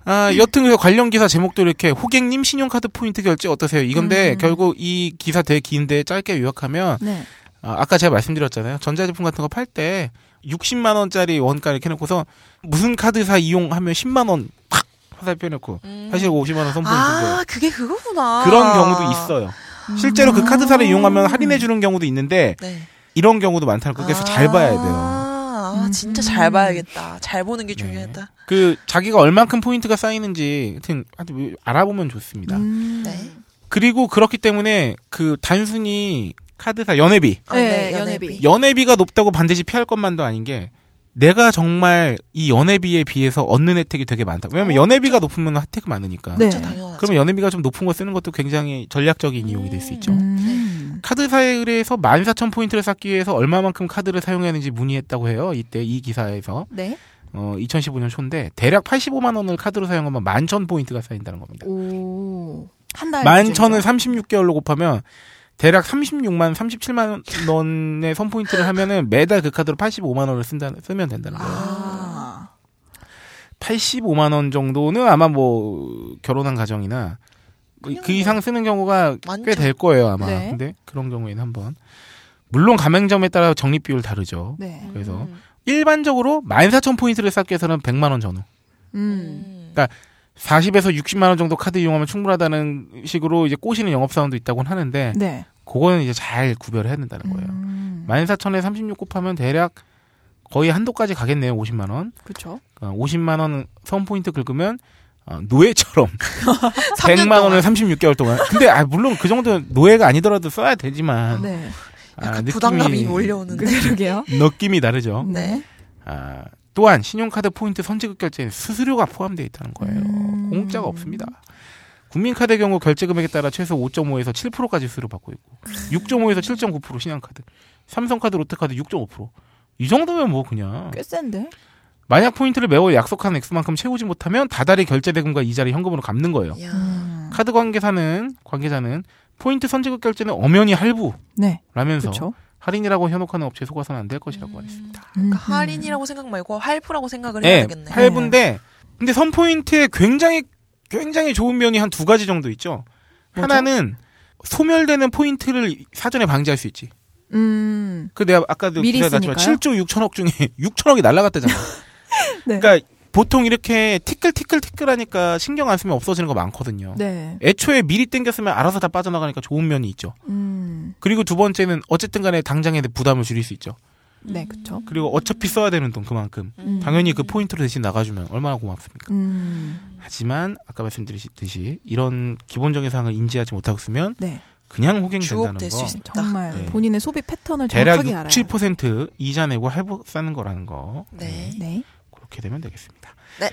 어. 아, 여튼 그래서 관련 기사 제목도 이렇게 호객님 신용카드 포인트 결제 어떠세요? 이건데 음. 결국 이 기사 되게 긴데 짧게 요약하면 네. 아, 아까 제가 말씀드렸잖아요. 전자제품 같은 거 팔 때 60만 원짜리 원가 이렇게 해놓고서 무슨 카드사 이용하면 10만 원팍 화살표 해놓고 음. 사실 50만 원 선포인트인데 아, 그게 그거구나. 그런 경우도 있어요. 실제로 그 카드사를 아. 이용하면 할인해 주는 경우도 있는데 네. 이런 경우도 많다는 거. 그래서 잘 봐야 돼요. 아, 진짜 음. 잘 봐야겠다. 잘 보는 게 네. 중요하다. 그 자기가 얼만큼 포인트가 쌓이는지 하여튼 하여튼 알아보면 좋습니다. 음. 네. 그리고 그렇기 때문에 그 단순히 카드사 연회비 아, 네, 연회비. 연회비가 높다고 반드시 피할 것만도 아닌 게 내가 정말 이 연회비에 비해서 얻는 혜택이 되게 많다. 왜냐면 어, 연회비가 높으면 혜택이 많으니까. 네. 그러면 연회비가 좀 높은 거 쓰는 것도 굉장히 전략적인 이용이 될 수 있죠. 음. 카드사에 의해서 14,000포인트를 쌓기 위해서 얼마만큼 카드를 사용했는지 문의했다고 해요. 이때 이 기사에서. 네. 어, 2015년 초인데 대략 85만 원을 카드로 사용하면 11,000포인트가 쌓인다는 겁니다. 오. 한 달. 11,000을 36개월로 곱하면 대략 36만 37만 원의 선 포인트를 하면은 매달 그 카드로 85만 원을 쓴다 쓰면 된다는 거예요. 아. 85만 원 정도는 아마 뭐 결혼한 가정이나 그- 그 이상 쓰는 경우가 꽤. 될 거예요 아마. 네. 근데 그런 경우에는 한번 물론 가맹점에 따라 적립 비율 다르죠. 네. 그래서 음. 일반적으로 14,000포인트를 쌓기 위해서는 100만 원 전후. 음. 40에서 60만 원 정도 카드 이용하면 충분하다는 식으로 이제 꼬시는 영업사원도 있다고는 하는데 네. 그거는 이제 잘 구별을 해야 된다는 거예요. 음. 14,000에 36 곱하면 대략 거의 한도까지 가겠네요. 50만 원. 그렇죠. 어, 50만 원 선포인트 긁으면 어, 노예처럼 3년 100만 원을 동안. 36개월 동안. 근데 아, 물론 그 정도 노예가 아니더라도 써야 되지만 네. 아, 부담감이 몰려오는데. 그러게요. 느낌이 다르죠. 네. 아, 또한 신용카드 포인트 선지급 결제에 수수료가 포함되어 있다는 거예요. 음. 공짜가 없습니다. 국민카드의 경우 결제 금액에 따라 최소 5.5에서 7%까지 수수료 받고 있고 6.5에서 7.9% 신한카드, 삼성카드, 롯데카드 6.5%. 이 정도면 뭐 그냥 꽤 센데. 만약 포인트를 매월 약속한 액수만큼 채우지 못하면 다달이 결제 대금과 이자를 현금으로 갚는 거예요. 야. 음. 카드 관계사는 관계자는 포인트 선지급 결제는 엄연히 할부라면서 네. 할인이라고 현혹하는 업체에 속아서는 안 될 것이라고 말했습니다. 그러니까 할인이라고 생각 말고 할부라고 생각을 네, 해야 되겠네. 할부인데 근데 선 포인트에 굉장히 굉장히 좋은 면이 한 두 가지 정도 있죠. 뭐죠? 하나는 소멸되는 포인트를 사전에 방지할 수 있지. 음. 그 내가 아까도 미리 기사에 났지만 쓰니까요? 7조 6천억 중에 6천억이 날라갔다잖아. 네. 그러니까 보통 이렇게 티끌티끌티끌 하니까 신경 안 쓰면 없어지는 거 많거든요. 네. 애초에 미리 땡겼으면 알아서 다 빠져나가니까 좋은 면이 있죠. 음. 그리고 두 번째는 어쨌든 간에 당장에 부담을 줄일 수 있죠. 네, 그렇죠. 그리고 어차피 써야 되는 돈 그만큼. 음. 당연히 그 포인트로 대신 나가주면 얼마나 고맙습니까? 음. 하지만 아까 말씀드렸듯이 이런 기본적인 사항을 인지하지 못하고 쓰면 네. 그냥 호갱된다는 거. 정말 네. 본인의 소비 패턴을 대략 정확하게 알아요. 6, 7% 이자 내고 할부 쓰는 거라는 거. 네. 네. 그렇게 되면 되겠습니다. 네.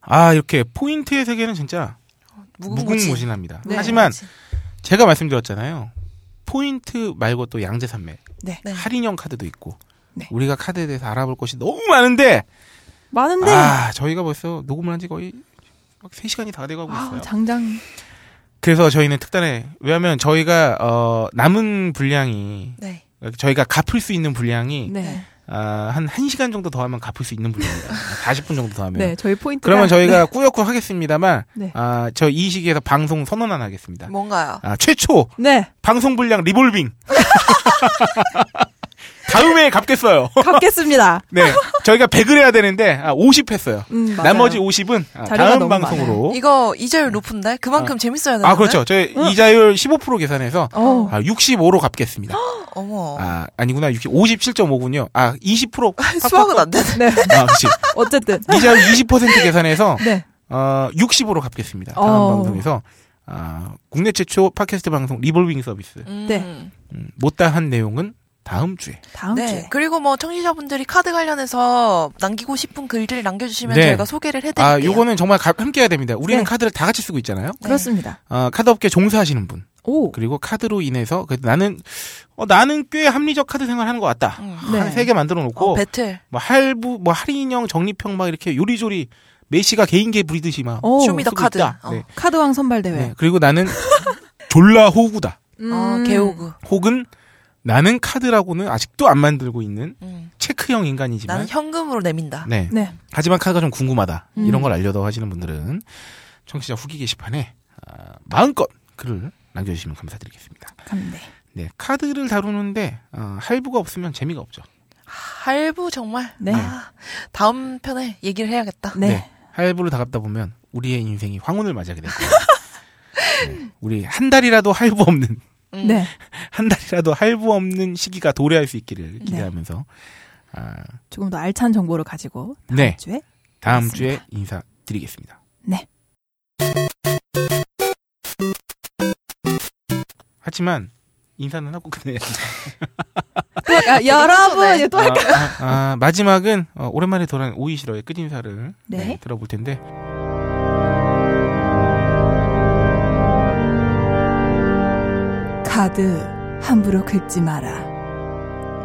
아 이렇게 포인트의 세계는 진짜 무궁무진. 무궁무진합니다. 네. 하지만 제가 말씀드렸잖아요. 포인트 말고 또 양대산맥 네. 네. 할인형 카드도 있고 네. 우리가 카드에 대해서 알아볼 것이 너무 많은데 많은데 아 저희가 벌써 녹음을 한 지 거의 막 3시간이 다 돼가고 아, 있어요. 장장 그래서 저희는 특단에 왜냐하면 저희가 어, 남은 분량이 네. 저희가 갚을 수 있는 분량이 네. 아, 한 1시간 정도 더 하면 갚을 수 있는 분량입니다. 40분 정도 더 하면. 네, 저희 포인트 그러면 저희가 꾸역꾸역 하겠습니다만 네. 아, 저 이 시기에서 방송 선언 하나 하겠습니다. 뭔가요? 아, 최초 네. 방송 분량 리볼빙. 다음에 갚겠어요. 갚겠습니다. 네. 저희가 100을 해야 되는데 아, 50 했어요. 음. 나머지 50은 아, 다음 방송으로 이거 이자율 높은데 그만큼 재밌어야 되는데. 아, 그렇죠. 저희 이자율 15% 계산해서 어. 아, 65로 갚겠습니다. 어머. 아, 아니구나. 60, 57.5군요. 아, 20%. 수학은 안 되네. 네. 아, 그렇지. 어쨌든 이자율 20% 계산해서 네. 어, 60으로 갚겠습니다. 다음 어. 방송에서 아, 국내 최초 팟캐스트 방송 리볼빙 서비스. 음. 네. 음, 못다한 내용은 다음 주에. 다음 네. 주에 그리고 뭐 청취자분들이 카드 관련해서 남기고 싶은 글들 남겨주시면 네. 저희가 소개를 해드릴게요. 아, 요거는 정말 가- 함께 해야 됩니다. 우리는 네. 카드를 다 같이 쓰고 있잖아요. 그렇습니다. 아, 카드 업계 종사하시는 분. 오. 그리고 카드로 인해서 그 나는 어, 나는 꽤 합리적 카드 생활하는 것 같다. 음. 네. 한 세 개 만들어 놓고 어, 배틀. 뭐 할부 뭐 할인형 적립형 막 이렇게 요리조리 메시가 개인기 부리듯이 막 오. show me the 카드. 어. 네. 카드왕 선발 대회. 네. 그리고 나는 졸라 호구다. 음. 어, 개오그. 혹은 나는 카드라고는 아직도 안 만들고 있는 음. 체크형 인간이지만 나는 현금으로 내민다. 네. 네. 하지만 카드가 좀 궁금하다. 음. 이런 걸 알려다 하시는 분들은 청취자 후기 게시판에 아, 마음껏 글을 남겨주시면 감사드리겠습니다. 감네. 네, 카드를 다루는데 어, 할부가 없으면 재미가 없죠. 할부 정말. 네. 아, 다음 편에 얘기를 해야겠다. 네. 할부를 다 갚다 보면 우리의 인생이 황혼을 맞이하게 될 거예요. 네, 우리 한 달이라도 할부 없는 음. 네. 한 달이라도 할부 없는 시기가 도래할 수 네. 있기를 기대하면서 아, 조금 더 알찬 정보를 가지고 다음 네. 주에 다음. 주에 인사드리겠습니다. 네. 하지만 인사는 하고 끝내야지. 아, 여러분 네. 또 아, 할까? 아, 아, 마지막은 어, 오랜만에 돌아온 오이시러의 끝 인사를 네. 네, 들어볼 텐데 카드 함부로 긁지 마라.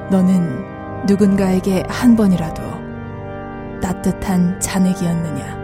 너는 누군가에게 한 번이라도 따뜻한 잔액이었느냐?